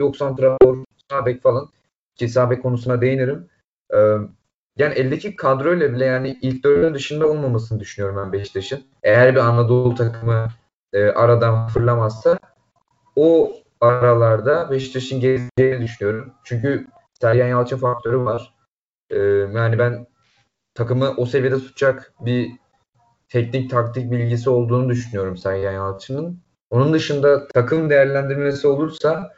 C: yok santrafor sabek falan ki sabek konusuna değinirim. Ee, yani eldeki kadroyla bile yani ilk dördün dışında olmamasını düşünüyorum ben Beşiktaş'ın. Eğer bir Anadolu takımı e, aradan fırlamazsa o aralarda Beşiktaş'ın geleceğini düşünüyorum. Çünkü Sergen Yalçın faktörü var. Ee, yani ben takımı o seviyede tutacak bir teknik taktik bilgisi olduğunu düşünüyorum Sergen Yalçın'ın. Onun dışında takım değerlendirmesi olursa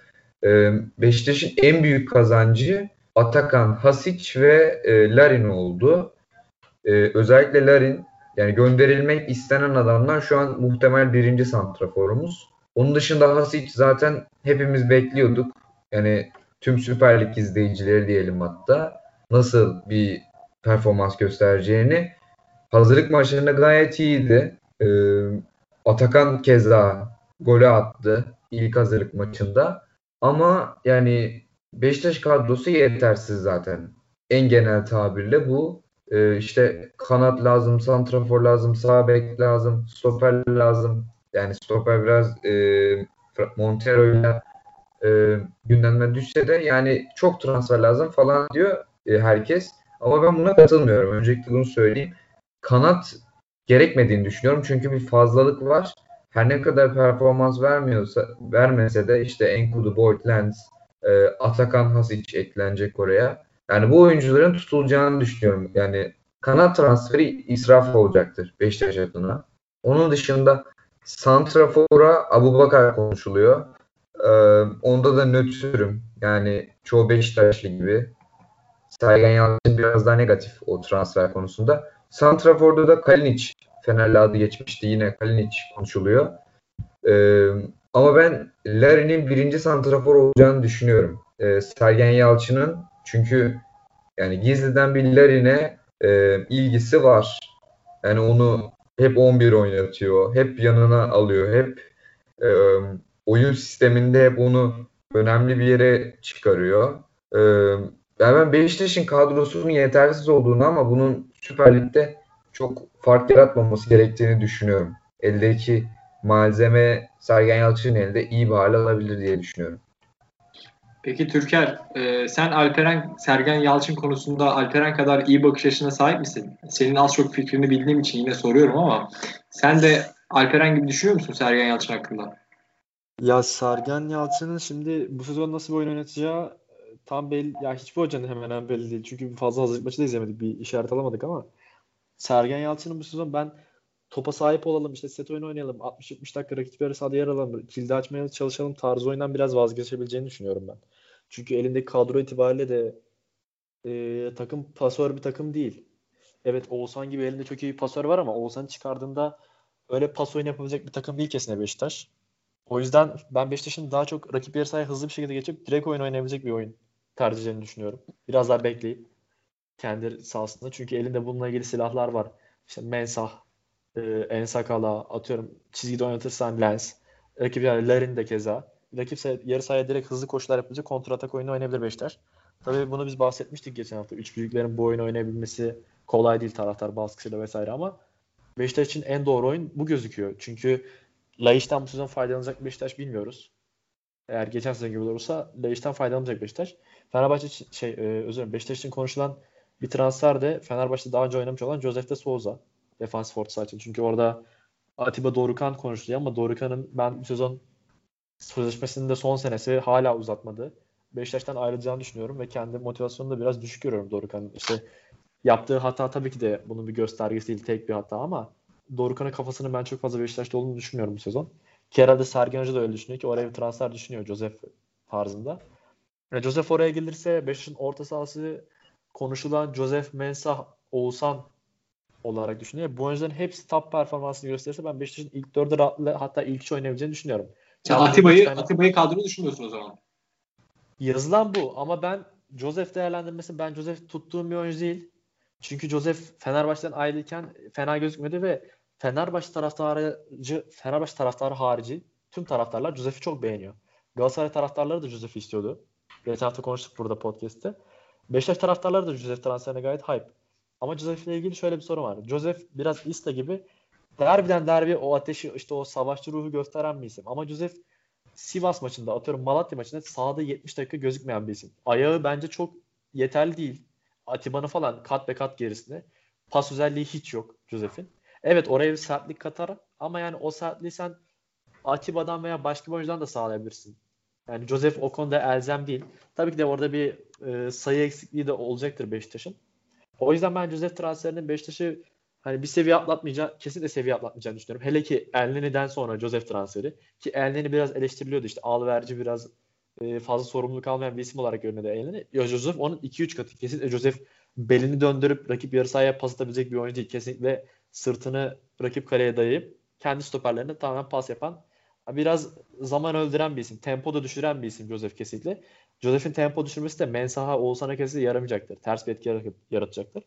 C: e, Beşiktaş'ın en büyük kazancı Atakan, Hasic ve e, Larin oldu. E, özellikle Larin yani gönderilmek istenen adamlar şu an muhtemel birinci santraforumuz. Onun dışında Hasic zaten hepimiz bekliyorduk. Yani tüm Süper Lig izleyicileri diyelim hatta nasıl bir performans göstereceğini. Hazırlık maçlarında gayet iyiydi. Ee, Atakan keza golü attı ilk hazırlık maçında. Ama yani Beşiktaş kadrosu yetersiz zaten. En genel tabirle bu. Ee, işte kanat lazım, santrafor lazım, sağ bek lazım, stoper lazım. Yani stoper biraz e, Montero'yla e, gündemden düşse de yani çok transfer lazım falan diyor e, herkes. Ama ben buna katılmıyorum. Öncelikle bunu söyleyeyim. Kanat gerekmediğini düşünüyorum. Çünkü bir fazlalık var. Her ne kadar performans vermiyorsa vermese de işte Enkudu, Boyd, Lens, e, Atakan Hasic eklenecek oraya. Yani bu oyuncuların tutulacağını düşünüyorum. Yani kanat transferi israf olacaktır Beşiktaş adına. Onun dışında Santrafor'a Abu Bakar konuşuluyor. Ee, onda da nötrüm. Yani çoğu Beşiktaşlı gibi. Sergen Yalçın biraz daha negatif o transfer konusunda. Santrafor'da da Kalinic Fenerli adı geçmişti. Yine Kalinic konuşuluyor. Ee, ama ben Larry'nin birinci santrafor olacağını düşünüyorum. Ee, Sergen Yalçın'ın çünkü yani gizliden bir Larry'ne e, ilgisi var. Yani onu hep 11 oynatıyor. Hep yanına alıyor. Hep e, oyun sisteminde hep onu önemli bir yere çıkarıyor. E, yani ben Beşiktaş'ın kadrosunun yetersiz olduğunu ama bunun Süper Lig'de çok fark yaratmaması gerektiğini düşünüyorum. Eldeki malzeme Sergen Yalçın'ın elinde iyi bir hale alabilir diye düşünüyorum.
A: Peki Türker, e, sen Alperen Sergen Yalçın konusunda Alperen kadar iyi bakış açısına sahip misin? Senin az çok fikrini bildiğim için yine soruyorum ama sen de Alperen gibi düşünüyor musun Sergen Yalçın hakkında?
B: Ya Sergen Yalçın'ın şimdi bu sezon nasıl bir oyun oynatacağı e, tam belli. Ya hiçbir hocanın hemen hemen belli değil. Çünkü fazla hazırlık maçı da izlemedik. Bir işaret alamadık ama Sergen Yalçın'ın bu sezon ben topa sahip olalım işte set oyunu oynayalım 60-70 dakika rakip yarı sahada yer alalım kilidi açmaya çalışalım tarzı oyundan biraz vazgeçebileceğini düşünüyorum ben. Çünkü elindeki kadro itibariyle de e, takım pasör bir takım değil. Evet Oğuzhan gibi elinde çok iyi bir pasör var ama Oğuzhan'ı çıkardığında öyle pas oyunu yapabilecek bir takım değil kesin Beşiktaş. O yüzden ben Beşiktaş'ın daha çok rakip yarı sahaya hızlı bir şekilde geçip direkt oyun oynayabilecek bir oyun tercih edeceğini düşünüyorum. Biraz daha bekleyip kendi sahasında. Çünkü elinde bununla ilgili silahlar var. İşte Mensah, e, Ensakala, atıyorum çizgide oynatırsan Lens. Rakip yani Larin de keza. Rakip yarı sahaya direkt hızlı koşular yapınca kontratak oyunu oynayabilir Beşiktaş. Tabii bunu biz bahsetmiştik geçen hafta. Üç büyüklerin bu oyunu oynayabilmesi kolay değil taraftar baskısıyla vesaire ama Beşiktaş için en doğru oyun bu gözüküyor. Çünkü Laiç'ten bu sezon faydalanacak Beşiktaş bilmiyoruz. Eğer geçen sezon gibi olursa Laiç'ten faydalanacak Beşiktaş. Fenerbahçe için, şey e, özür dilerim Beşiktaş için konuşulan bir transfer de Fenerbahçe'de daha önce oynamış olan Josef de Souza. Defansif orta saha için. Çünkü orada Atiba Dorukan konuşuluyor ama Dorukan'ın ben bu sezon sözleşmesinin de son senesi hala uzatmadı. Beşiktaş'tan ayrılacağını düşünüyorum ve kendi motivasyonunu da biraz düşük görüyorum Dorukan'ın. İşte yaptığı hata tabii ki de bunun bir göstergesi değil tek bir hata ama Dorukan'ın kafasının ben çok fazla Beşiktaş'ta olduğunu düşünmüyorum bu sezon. Ki herhalde Sergen Hoca da öyle düşünüyor ki oraya bir transfer düşünüyor Josef tarzında. Yani Josef oraya gelirse Beşiktaş'ın orta sahası konuşulan Josef Mensah, Oğuzhan olarak düşünüyor. Bu oyuncuların hepsi top performansını gösterirse ben Beşiktaş'ın ilk dörde rahatla, hatta ilk üç oynayabileceğini düşünüyorum.
A: Sen Atiba'yı yani, Atiba'yı kadroda düşünmüyorsun o zaman.
B: Yazılan bu ama ben Joseph değerlendirmesi ben Joseph tuttuğum bir oyuncu değil. Çünkü Joseph Fenerbahçe'den ayrılırken fena gözükmedi ve Fenerbahçe taraftarıcı Fenerbahçe taraftarı harici tüm taraftarlar Joseph'i çok beğeniyor. Galatasaray taraftarları da Joseph'i istiyordu. Geçen hafta konuştuk burada podcast'te. Beşiktaş taraftarları da Joseph transferine gayet hype. Ama Joseph ile ilgili şöyle bir sorun var. Joseph biraz Ista gibi derbiden derbi o ateşi işte o savaşçı ruhu gösteren bir isim. Ama Joseph Sivas maçında atıyorum Malatya maçında sahada 70 dakika gözükmeyen bir isim. Ayağı bence çok yeterli değil. Atiba'nın falan kat be kat gerisinde. Pas özelliği hiç yok Joseph'in. Evet oraya bir sertlik katar ama yani o sertliği sen Atiba'dan veya başka bir oyuncudan da sağlayabilirsin. Yani Joseph o konuda elzem değil. Tabii ki de orada bir e, sayı eksikliği de olacaktır Beşiktaş'ın. O yüzden ben Joseph transferinin Beşiktaş'ı hani bir seviye atlatmayacağını, kesinlikle seviye atlatmayacağını düşünüyorum. Hele ki Elneni'den sonra Joseph transferi. Ki Elneni biraz eleştiriliyordu işte alverci biraz e, fazla sorumluluk almayan bir isim olarak görünüyordu Elneni. Ya Joseph onun 2-3 katı. Kesinlikle Joseph belini döndürüp rakip yarı sahaya pas atabilecek bir oyuncu değil. Kesinlikle sırtını rakip kaleye dayayıp kendi stoperlerine tamamen pas yapan biraz zaman öldüren bir isim. Tempo da düşüren bir isim Joseph kesinlikle. Joseph'in tempo düşürmesi de Mensah'a Oğuzhan'a kesinlikle yaramayacaktır. Ters bir etki yaratacaktır.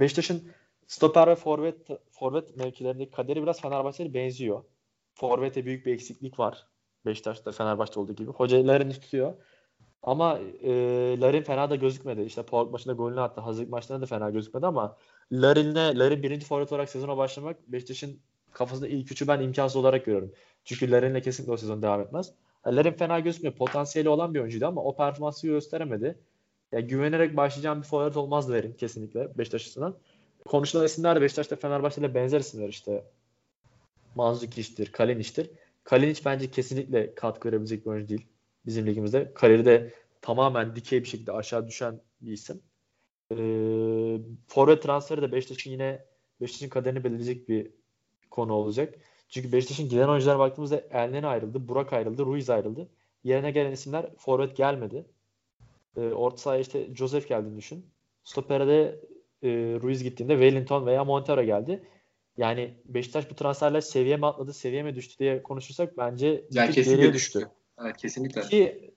B: Beşiktaş'ın stoper ve forvet forvet mevkilerindeki kaderi biraz Fenerbahçe'ye benziyor. Forvet'e büyük bir eksiklik var. Beşiktaş'ta Fenerbahçe olduğu gibi. Hocaların tutuyor. Ama e, Larin fena da gözükmedi. İşte Paul maçında golünü attı. Hazırlık maçlarında da fena gözükmedi ama Larin'le Larin birinci forvet olarak sezona başlamak Beşiktaş'ın kafasında ilk üçü ben imkansız olarak görüyorum. Çünkü Larin'le kesinlikle o sezon devam etmez. Larin fena gözükmüyor. Potansiyeli olan bir oyuncuydu ama o performansı gösteremedi. Ya güvenerek başlayacağım bir forvet olmaz Larin kesinlikle Beşiktaş açısından. Konuşulan isimler de Beşiktaş'ta Fenerbahçe'yle benzer isimler işte. Manzukic'tir, Kalinic'tir. Kalinic bence kesinlikle katkı verebilecek bir oyuncu değil bizim ligimizde. Kariyeri de tamamen dikey bir şekilde aşağı düşen bir isim. Ee, forvet transferi de Beşiktaş'ın yine Beşiktaş'ın kaderini belirleyecek bir konu olacak. Çünkü Beşiktaş'ın giden oyunculara baktığımızda Elneny ayrıldı, Burak ayrıldı, Ruiz ayrıldı. Yerine gelen isimler forvet gelmedi. E, orta sahaya işte Joseph geldiğini düşün. Stoper'de e, Ruiz gittiğinde Wellington veya Montero geldi. Yani Beşiktaş bu transferler seviye mi atladı, seviye mi düştü diye konuşursak bence
A: yani kesinlikle düştü. düştü. Evet, kesinlikle.
B: Ki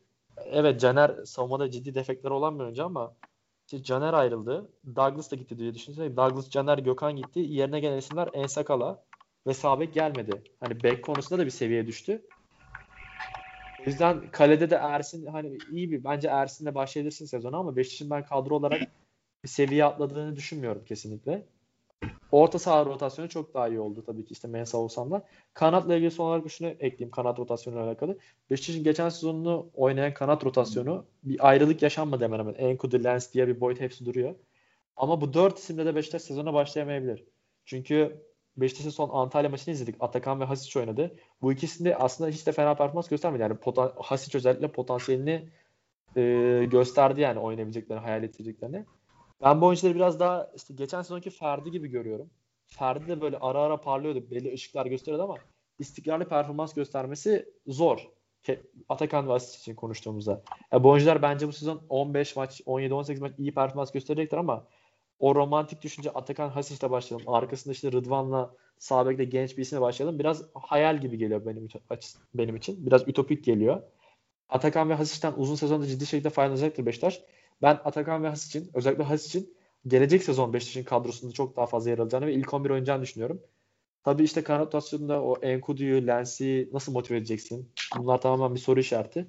B: evet Caner savunmada ciddi defekleri olan bir oyuncu ama işte Caner ayrıldı. Douglas da gitti diye düşünsene. Douglas, Caner, Gökhan gitti. Yerine gelen isimler Ensakala, ve sağ gelmedi. Hani bek konusunda da bir seviye düştü. O yüzden kalede de Ersin hani iyi bir bence Ersin'le başlayabilirsin sezonu ama Beşiktaş'ın ben kadro olarak bir seviye atladığını düşünmüyorum kesinlikle. Orta saha rotasyonu çok daha iyi oldu tabii ki işte Mensa da. Kanatla ilgili son olarak şunu ekleyeyim kanat rotasyonuyla alakalı. Beşiktaş'ın geçen sezonunu oynayan kanat rotasyonu bir ayrılık yaşanmadı hemen hemen. Enkudu, Lens diye bir boyut hepsi duruyor. Ama bu dört isimle de Beşiktaş sezona başlayamayabilir. Çünkü Beşiktaş'ın son Antalya maçını izledik. Atakan ve Hasic oynadı. Bu ikisinde aslında hiç de fena performans göstermedi. Yani poten, Hasic özellikle potansiyelini e, gösterdi yani oynayabileceklerini, hayal ettireceklerini. Ben bu oyuncuları biraz daha işte geçen sezonki Ferdi gibi görüyorum. Ferdi de böyle ara ara parlıyordu. Belli ışıklar gösteriyordu ama istikrarlı performans göstermesi zor. Atakan ve Hasic için konuştuğumuzda. Yani bu oyuncular bence bu sezon 15 maç, 17-18 maç iyi performans gösterecektir ama o romantik düşünce Atakan Hasic'le başlayalım. Arkasında işte Rıdvan'la sağ genç bir isimle başlayalım. Biraz hayal gibi geliyor benim benim için. Biraz ütopik geliyor. Atakan ve Hasic'ten uzun sezonda ciddi şekilde faydalanacaktır Beşiktaş. Ben Atakan ve Hasic'in özellikle Hasic'in gelecek sezon Beşiktaş'ın kadrosunda çok daha fazla yer alacağını ve ilk 11 oynayacağını düşünüyorum. Tabii işte kanat rotasyonunda o Enkudu'yu, Lens'i nasıl motive edeceksin? Bunlar tamamen bir soru işareti.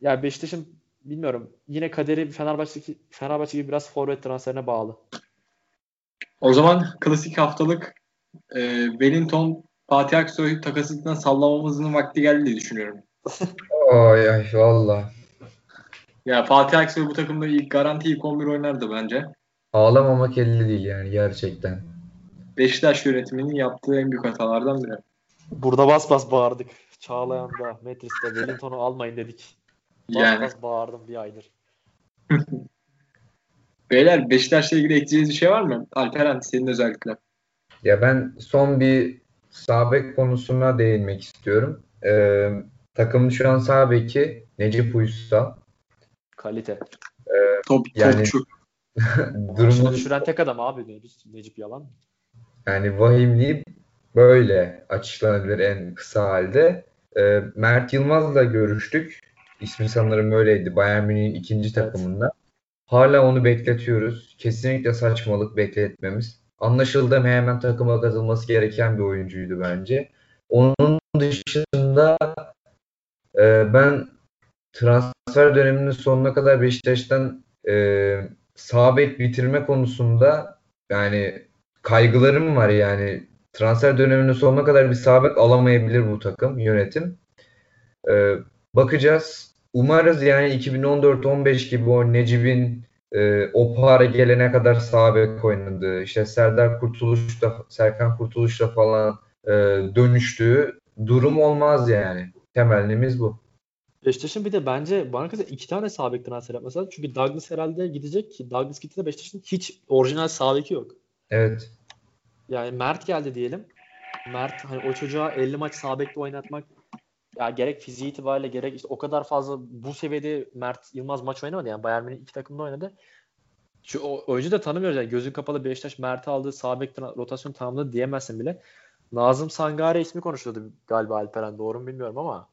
B: Yani Beşiktaş'ın bilmiyorum. Yine kaderi Fenerbahçe, Fenerbahçe gibi biraz forvet transferine bağlı.
A: O zaman klasik haftalık e, Wellington Fatih Aksoy takasından sallamamızın vakti geldi diye düşünüyorum.
C: Ay ay valla.
A: Ya Fatih Aksoy bu takımda ilk garanti ilk 11 oynardı bence.
C: Ağlamamak elde değil yani gerçekten.
A: Beşiktaş yönetiminin yaptığı en büyük hatalardan biri.
B: Burada bas bas bağırdık. Çağlayan'da, Metris'te, Wellington'u almayın dedik.
A: Yani
B: bas bağırdım bir aydır.
A: beyler Beşiktaş'la ilgili ekleyeceğiniz bir şey var mı? Alperen senin özellikle.
C: Ya ben son bir sağ bek konusuna değinmek istiyorum. Ee, takımın şu an sağ beki Necip Uysal.
B: Kalite.
A: Top,
C: Yani-
A: topçu.
C: Durumu
B: düşüren tek adam abi Necip, Necip yalan mı?
C: yani vahimliği böyle açıklanabilir en kısa halde. Ee, Mert Yılmaz'la görüştük. İsmi sanırım öyleydi. Bayern Münih'in ikinci takımında. Hala onu bekletiyoruz. Kesinlikle saçmalık bekletmemiz. Anlaşıldı hemen takıma katılması gereken bir oyuncuydu bence. Onun dışında e, ben transfer döneminin sonuna kadar Beşiktaş'tan e, sağ bek bitirme konusunda yani kaygılarım var yani. Transfer döneminin sonuna kadar bir sağ bek alamayabilir bu takım yönetim. E, bakacağız. Umarız yani 2014-15 gibi o Necip'in e, o para gelene kadar sağ bek oynadığı, işte Serdar Kurtuluş'ta, Serkan Kurtuluş'ta falan e, dönüştüğü durum olmaz yani. Temennimiz bu.
B: Beşiktaş'ın bir de bence bana kalırsa iki tane sağ bek transfer yapması lazım. Çünkü Douglas herhalde gidecek ki Douglas gittiğinde Beşiktaş'ın hiç orijinal sağ beki yok.
C: Evet.
B: Yani Mert geldi diyelim. Mert hani o çocuğa 50 maç sağ oynatmak ya gerek fiziği itibariyle gerek işte o kadar fazla bu seviyede Mert Yılmaz maç oynamadı. Yani Bayern Münih iki takımda oynadı. Şu oyuncu da tanımıyoruz yani gözün kapalı Beşiktaş Mert'i aldı sağ bek tra- rotasyon tamamladı diyemezsin bile. Nazım Sangare ismi konuşuluyordu galiba Alperen doğru mu bilmiyorum ama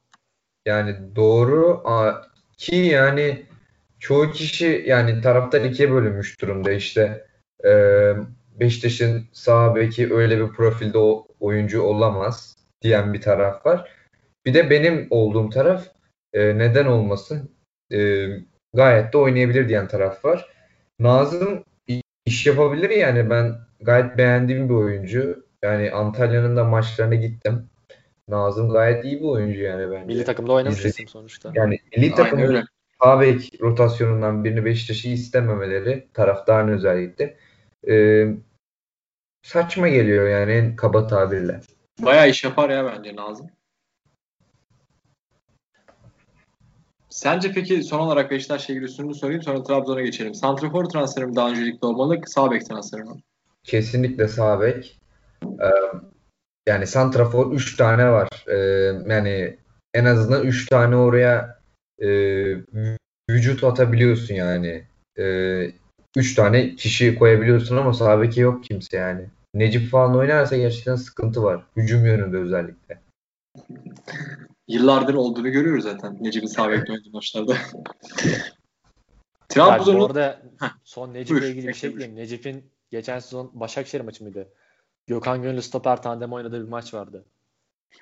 C: Yani doğru ki yani çoğu kişi yani taraftar ikiye bölünmüş durumda işte e, Beşiktaş'ın sağ beki öyle bir profilde o oyuncu olamaz diyen bir taraf var. Bir de benim olduğum taraf e, neden olmasın e, gayet de oynayabilir diyen taraf var. Nazım iş yapabilir yani ben gayet beğendiğim bir oyuncu. Yani Antalya'nın da maçlarına gittim. Nazım gayet iyi bir oyuncu yani bence.
B: milli takımda oynamış isim sonuçta.
C: Yani milli
A: öyle.
C: sağ bek rotasyonundan birini Beşiktaş'ı istememeleri taraftarın özellikle e, saçma geliyor yani en kaba tabirle.
A: Bayağı iş yapar ya bence Nazım. Sence peki son olarak Beşiktaş'la ilgili şunu sorayım sonra Trabzon'a geçelim. Santrafor transferi mi daha öncelikli olmalı, sağ bek transferi mi?
C: Kesinlikle sağ bek. E, yani santrafor 3 tane var. E, yani en azından 3 tane oraya e, vücut atabiliyorsun yani. 3 tane kişi koyabiliyorsun ama sağ beki yok kimse yani. Necip falan oynarsa gerçekten sıkıntı var. Hücum yönünde özellikle.
A: Yıllardır olduğunu görüyoruz zaten Necip'in sağ bekte oynadığı maçlarda.
B: Yani bu
A: Trabzon'un
B: arada
A: Heh,
B: son Necip'le ilgili bir şey
A: bekle,
B: ekleyeyim. Necip'in geçen sezon Başakşehir maçı mıydı? Gökhan Gönül stoper tandemi oynadığı bir maç vardı.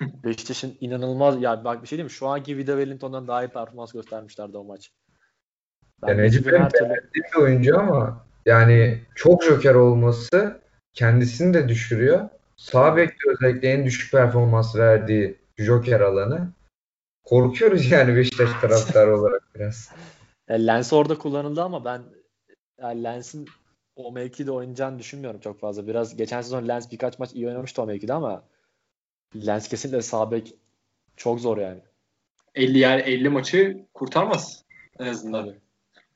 B: Beşiktaş'ın inanılmaz ya bak bir şey diyeyim mi? Şu anki Vida Wellington'dan daha iyi performans göstermişlerdi o maç. Ben
C: Ya Necip benim
B: türlü
C: bir oyuncu ama yani çok joker olması kendisini de düşürüyor. Sağ bekte özellikle en düşük performans verdiği joker alanı. Korkuyoruz yani Beşiktaş taraftarı olarak biraz.
B: Lens orada kullanıldı ama ben yani Lens'in o mevkide oynayacağını düşünmüyorum çok fazla. Biraz geçen sezon Lens birkaç maç iyi oynamıştı o mevkide ama Lens kesinlikle sağ bek çok zor yani.
A: 50 yani 50 maçı kurtarmaz en azından.
B: Tabii.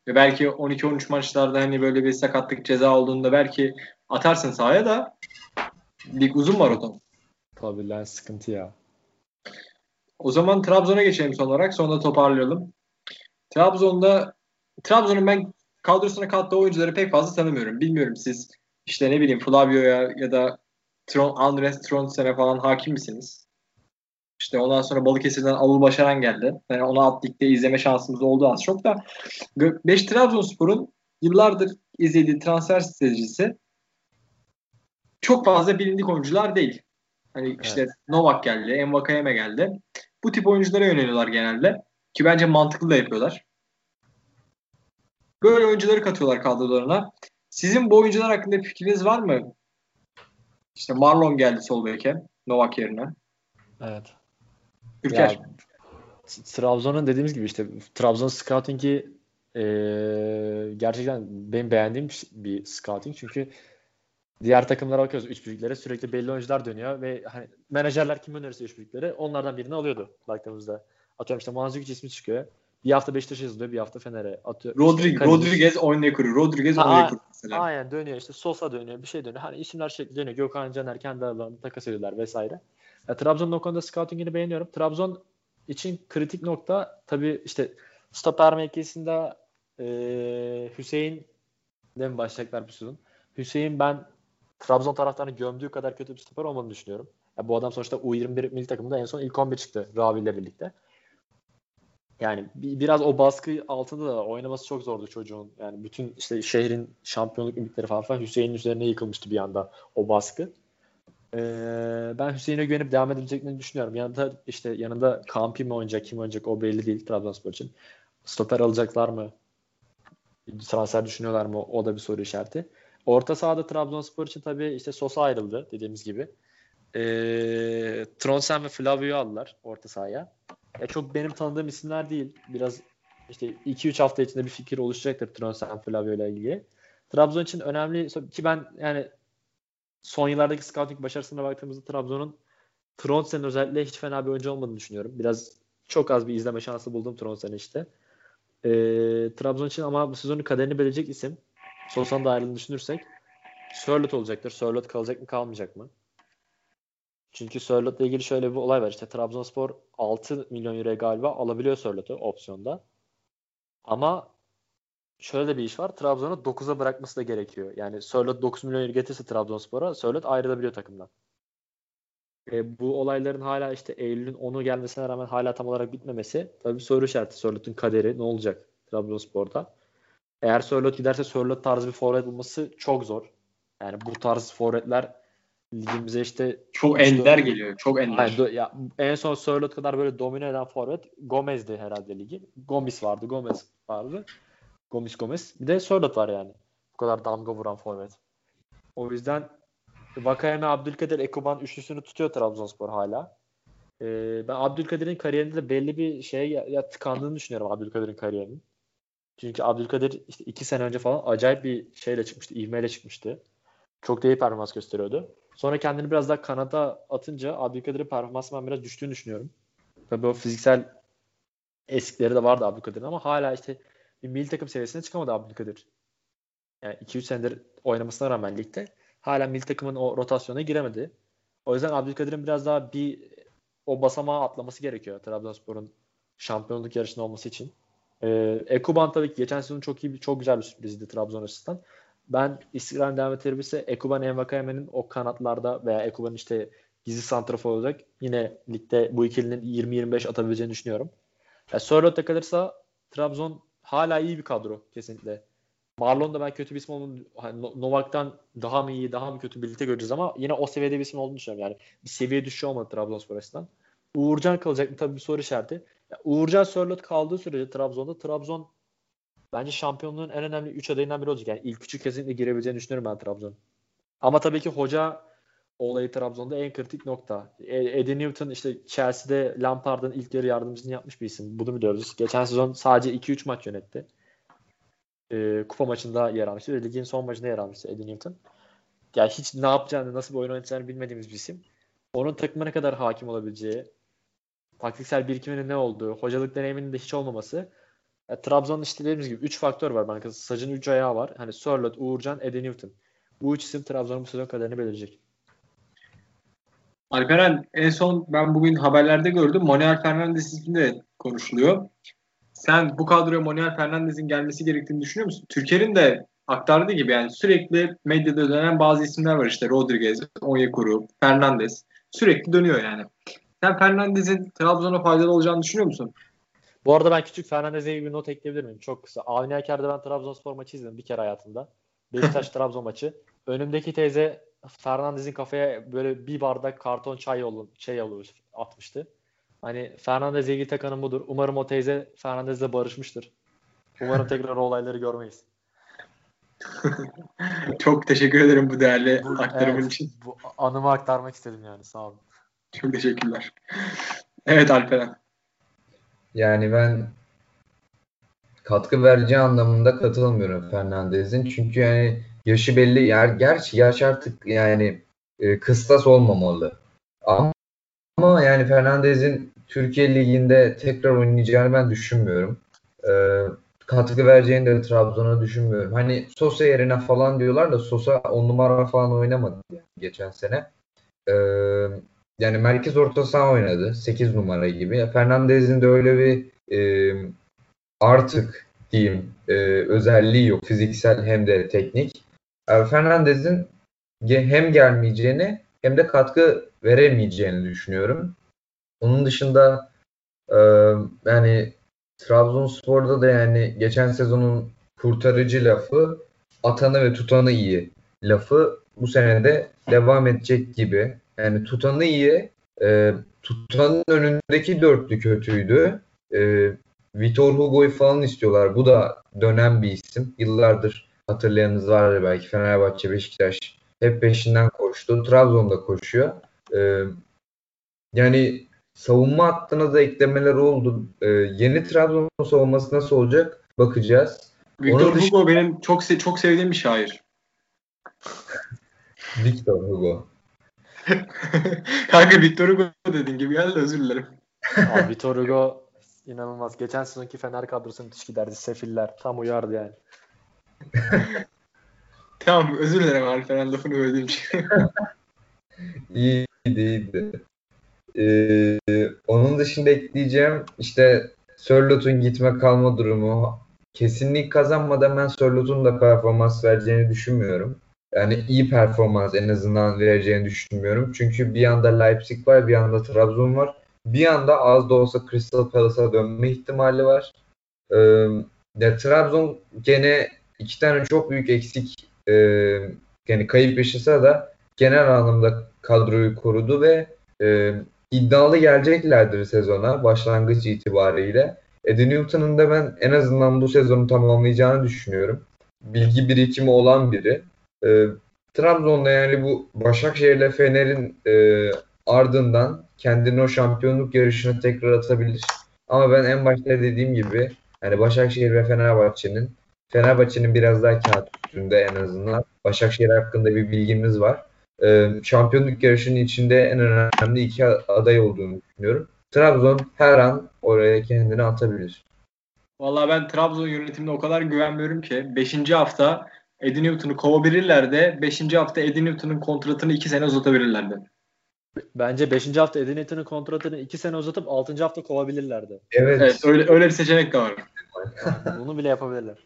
A: Ve belki 12-13 maçlarda hani böyle bir sakatlık ceza olduğunda belki atarsın sahaya da lig uzun maraton.
B: Tabii Lens sıkıntı ya.
A: O zaman Trabzon'a geçelim son olarak. Sonra toparlayalım. Trabzon'da Trabzon'un ben kadrosuna kattığı oyuncuları pek fazla tanımıyorum. Bilmiyorum siz işte ne bileyim Flavio'ya ya da Tron, Andres Tronsen'e falan hakim misiniz? İşte ondan sonra Balıkesir'den Avul Başaran geldi. Yani onu alt ligde izleme şansımız oldu az çok da. Gö- Beş Trabzonspor'un yıllardır izlediği transfer stratejisi çok fazla bilindik oyuncular değil. Hani işte
B: Evet.
A: Novak geldi, Envakayeme geldi. Bu tip oyunculara yöneliyorlar genelde. Ki bence mantıklı da yapıyorlar. Böyle oyuncuları katıyorlar kadrolarına. Sizin bu oyuncular hakkında bir fikriniz var mı? İşte Marlon geldi sol beke. Novak yerine.
B: Evet. Ya, T- Trabzon'un dediğimiz gibi işte Trabzon scouting'i Ee, gerçekten benim beğendiğim bir scouting çünkü diğer takımlara bakıyoruz üç büyüklere sürekli belli oyuncular dönüyor ve hani menajerler kim önerirse üç büyüklere onlardan birini alıyordu baktığımızda. Atıyorum işte Manzukic ismi çıkıyor. Bir hafta Beşiktaş'a yazılıyor, bir hafta Fener'e atıyor.
A: Rodriguez, işte, Rodriguez Onyekuru, Rodriguez Onyekuru
B: mesela. Aynen dönüyor işte Sosa dönüyor, bir şey dönüyor. Hani isimler şekli dönüyor. Gökhan Caner kendi aralarında takas ediyorlar vesaire. Ya, Trabzon'un o konuda scouting'ini beğeniyorum. Trabzon için kritik nokta tabii işte stoper mevkisinde e, Hüseyin de mi başlayacaklar bu sezon? Hüseyin ben Trabzon taraftarını gömdüğü kadar kötü bir stoper olmadığını düşünüyorum. Ya bu adam sonuçta U21 milli takımında en son ilk 11 çıktı Ravi ile birlikte. Yani biraz o baskı altında da oynaması çok zordu çocuğun. Yani bütün işte şehrin şampiyonluk ümitleri falan falan Hüseyin'in üzerine yıkılmıştı bir anda o baskı. Ee, ben Hüseyin'e güvenip devam edileceklerini düşünüyorum. Yanında işte yanında Kampi mi oynayacak, kim oynayacak o belli değil Trabzonspor için. Stoper alacaklar mı? Transfer düşünüyorlar mı? O da bir soru işareti. Orta sahada Trabzonspor için tabii işte Sosa ayrıldı dediğimiz gibi. Ee, Tronsen ve Flavio'yu aldılar orta sahaya. Ya çok benim tanıdığım isimler değil. Biraz işte 2-3 hafta içinde bir fikir oluşacaktır Tronsen Flavio ile ilgili. Trabzon için önemli ki ben yani son yıllardaki scouting başarısına baktığımızda Trabzon'un Tronsen'in özellikle hiç fena bir oyuncu olmadığını düşünüyorum. Biraz çok az bir izleme şansı buldum Tronsen'i işte. Ee, Trabzon için ama bu sezonun kaderini belirleyecek isim Sosa'nın da ayrılığını düşünürsek Sörlot olacaktır. Sörlot kalacak mı kalmayacak mı? Çünkü Sörlot'la ilgili şöyle bir olay var. İşte Trabzonspor 6 milyon euro galiba alabiliyor Sörlot'u opsiyonda. Ama şöyle de bir iş var. Trabzon'u 9'a bırakması da gerekiyor. Yani Sörlot 9 milyon euro getirse Trabzonspor'a Sörlot ayrılabiliyor takımdan. E, bu olayların hala işte Eylül'ün 10'u gelmesine rağmen hala tam olarak bitmemesi tabii soru işareti. Sörlot'un kaderi ne olacak Trabzonspor'da? Eğer Sörlot giderse Sörlot tarzı bir forvet bulması çok zor. Yani bu tarz forvetler ligimize işte
A: çok ender geliyor. Çok ender.
B: Yani, ya, en son Sörlot kadar böyle domine eden forvet Gomez'di herhalde ligi. Gomis vardı. Gomez vardı. Gomis Gomez. Bir de Sörlot var yani. Bu kadar damga vuran forvet. O yüzden Vakayeme, Abdülkadir, Ekuban üçlüsünü tutuyor Trabzonspor hala. Ee, ben Abdülkadir'in kariyerinde de belli bir şeye ya, ya tıkandığını düşünüyorum Abdülkadir'in kariyerinin. Çünkü Abdülkadir işte iki sene önce falan acayip bir şeyle çıkmıştı, ivmeyle çıkmıştı. Çok da iyi performans gösteriyordu. Sonra kendini biraz daha kanada atınca Abdülkadir'in performansından biraz düştüğünü düşünüyorum. Tabii o fiziksel eskileri de vardı Abdülkadir'in ama hala işte bir milli takım seviyesine çıkamadı Abdülkadir. Yani 2-3 senedir oynamasına rağmen ligde hala milli takımın o rotasyona giremedi. O yüzden Abdülkadir'in biraz daha bir o basamağı atlaması gerekiyor Trabzonspor'un şampiyonluk yarışında olması için. Ee, Ekuban tabii ki geçen sezon çok iyi, çok güzel bir sürprizdi Trabzon açısından. Ben istikrarın devam ettirebilirse Ekuban Envakayemen'in o kanatlarda veya Ekuban'ın işte gizli santrafor olacak. Yine ligde bu ikilinin 20-25 atabileceğini düşünüyorum. Yani Sörlot'ta kalırsa Trabzon hala iyi bir kadro kesinlikle. Marlon da ben kötü bir isim olduğunu hani Novak'tan daha mı iyi daha mı kötü birlikte göreceğiz ama yine o seviyede bir isim olduğunu düşünüyorum. Yani bir seviye düşüşü olmadı Trabzonspor açısından. Uğurcan kalacak mı? Tabii bir soru işareti. Uğurcan Sörlot kaldığı sürece Trabzon'da Trabzon bence şampiyonluğun en önemli 3 adayından biri olacak. Yani ilk üçü kesinlikle girebileceğini düşünüyorum ben Trabzon. Ama tabii ki hoca olayı Trabzon'da en kritik nokta. E, Eddie Newton işte Chelsea'de Lampard'ın ilk yarı yardımcısını yapmış bir isim. Bunu biliyoruz. Geçen sezon sadece 2-3 maç yönetti. E, kupa maçında yer almıştı ve ligin son maçında yer almıştı Eddie Newton. Yani hiç ne yapacağını, nasıl bir oyun oynayacağını bilmediğimiz bir isim. Onun takıma ne kadar hakim olabileceği, taktiksel birikiminin ne olduğu, hocalık deneyiminin de hiç olmaması. Ya, Trabzon'un işte dediğimiz gibi 3 faktör var. Ben Sacın 3 ayağı var. Hani Sörlot, Uğurcan, Eddie Newton. Bu üç isim Trabzon'un bu sezon kaderini belirleyecek.
A: Alperen en son ben bugün haberlerde gördüm. Manuel Fernandes ismi de konuşuluyor. Sen bu kadroya Manuel Fernandes'in gelmesi gerektiğini düşünüyor musun? Türker'in de aktardığı gibi yani sürekli medyada dönen bazı isimler var işte Rodriguez, Onyekuru, Fernandes. Sürekli dönüyor yani. Sen Fernandez'in Trabzon'a faydalı olacağını düşünüyor musun?
B: Bu arada ben küçük Fernandez'e bir not ekleyebilir miyim? Çok kısa. Avni Aker'de ben Trabzonspor maçı izledim bir kere hayatımda. Beşiktaş Trabzon maçı. Önümdeki teyze Fernandez'in kafaya böyle bir bardak karton çay yolu, şey yolu atmıştı. Hani Fernandez ilgili tek budur. Umarım o teyze Fernandez'le barışmıştır. Umarım tekrar o olayları görmeyiz.
A: Çok teşekkür ederim bu değerli bu, aktarımın evet, için.
B: Bu anımı aktarmak istedim yani sağ olun.
A: Çok teşekkürler. Evet Alperen.
C: Yani ben katkı vereceği anlamında katılmıyorum Fernandez'in. Çünkü yani yaşı belli. Yer, gerçi yaş artık yani e, kıstas olmamalı. Ama, ama yani Fernandez'in Türkiye Ligi'nde tekrar oynayacağını ben düşünmüyorum. E, katkı vereceğini de Trabzon'a düşünmüyorum. Hani Sosa yerine falan diyorlar da Sosa on numara falan oynamadı geçen sene. E, yani merkez orta saha oynadı. 8 numara gibi. Fernandez'in de öyle bir e, artık diyeyim e, özelliği yok. Fiziksel hem de teknik. Yani Fernandez'in hem gelmeyeceğini hem de katkı veremeyeceğini düşünüyorum. Onun dışında e, yani Trabzonspor'da da yani geçen sezonun kurtarıcı lafı atanı ve tutanı iyi lafı bu sene de devam edecek gibi. Yani tutanı iyi, e, tutanın önündeki dörtlü kötüydü. E, Vitor Hugo'yu falan istiyorlar. Bu da dönem bir isim. Yıllardır hatırlayanınız vardır belki Fenerbahçe, Beşiktaş hep peşinden koştu. Trabzon'da koşuyor. Ee, yani savunma hattına da eklemeler oldu. Ee, yeni Trabzon savunması nasıl olacak? Bakacağız.
A: Victor Onun Hugo benim çok se çok sevdiğim bir şair.
C: Victor Hugo.
A: Kanka Victor Hugo dediğin gibi geldi özür dilerim.
B: Abi Victor Hugo inanılmaz. Geçen sezonki Fener kadrosu müthiş giderdi. Sefiller tam uyardı yani.
A: tamam özür dilerim Alperen lafını öldüğüm için.
C: iyiydi iyiydi. Ee, onun dışında ekleyeceğim işte Sörlot'un gitme kalma durumu kesinlik kazanmadan ben Sörlot'un da performans vereceğini düşünmüyorum. Yani iyi performans en azından vereceğini düşünmüyorum. Çünkü bir yanda Leipzig var, bir yanda Trabzon var. Bir yanda az da olsa Crystal Palace'a dönme ihtimali var. Ee, ya Trabzon gene iki tane çok büyük eksik e, yani kayıp yaşasa da genel anlamda kadroyu korudu ve e, iddialı geleceklerdir sezona başlangıç itibariyle. Eddie Newton'un da ben en azından bu sezonu tamamlayacağını düşünüyorum. Bilgi birikimi olan biri. E, Trabzon'da yani bu Başakşehir'le Fener'in e, ardından kendini o şampiyonluk yarışına tekrar atabilir. Ama ben en başta dediğim gibi yani Başakşehir ve Fenerbahçe'nin Fenerbahçe'nin biraz daha kağıt üstünde en azından. Başakşehir hakkında bir bilgimiz var. Ee, şampiyonluk yarışının içinde en önemli iki aday olduğunu düşünüyorum. Trabzon her an oraya kendini atabilir.
A: Vallahi ben Trabzon yönetimine o kadar güvenmiyorum ki 5. hafta Eddie Newton'u kovabilirler de 5. hafta Eddie Newton'un kontratını 2 sene uzatabilirlerdi.
B: Bence 5. hafta Eddie Newton'un kontratını 2 sene uzatıp 6. hafta kovabilirlerdi.
A: Evet. evet öyle, öyle bir seçenek de var.
B: Bunu bile yapabilirler.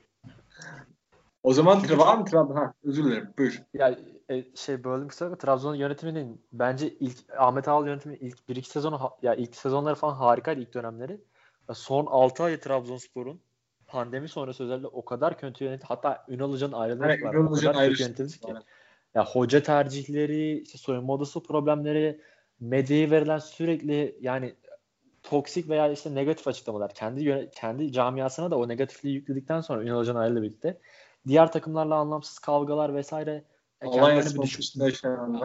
A: O zaman var mı Trabzon? Ha, özür dilerim. Buyur.
B: Ya e, şey böldüm kısa Trabzon yönetiminin bence ilk Ahmet Ağal yönetiminin ilk bir iki sezonu ya ilk sezonları falan harikaydı ilk dönemleri. Son 6 ay Trabzonspor'un pandemi sonrası özellikle o kadar kötü yönetildi. Hatta Ünal Hoca'nın ayrılığı evet, var. Kadar kötü yönetildi ki. Ya hoca tercihleri, işte soyunma odası problemleri, medyaya verilen sürekli yani toksik veya işte negatif açıklamalar kendi kendi camiasına da o negatifliği yükledikten sonra Ünal Hoca'nın ayrılığı birlikte diğer takımlarla anlamsız kavgalar vesaire
A: e, Alanya bir düş-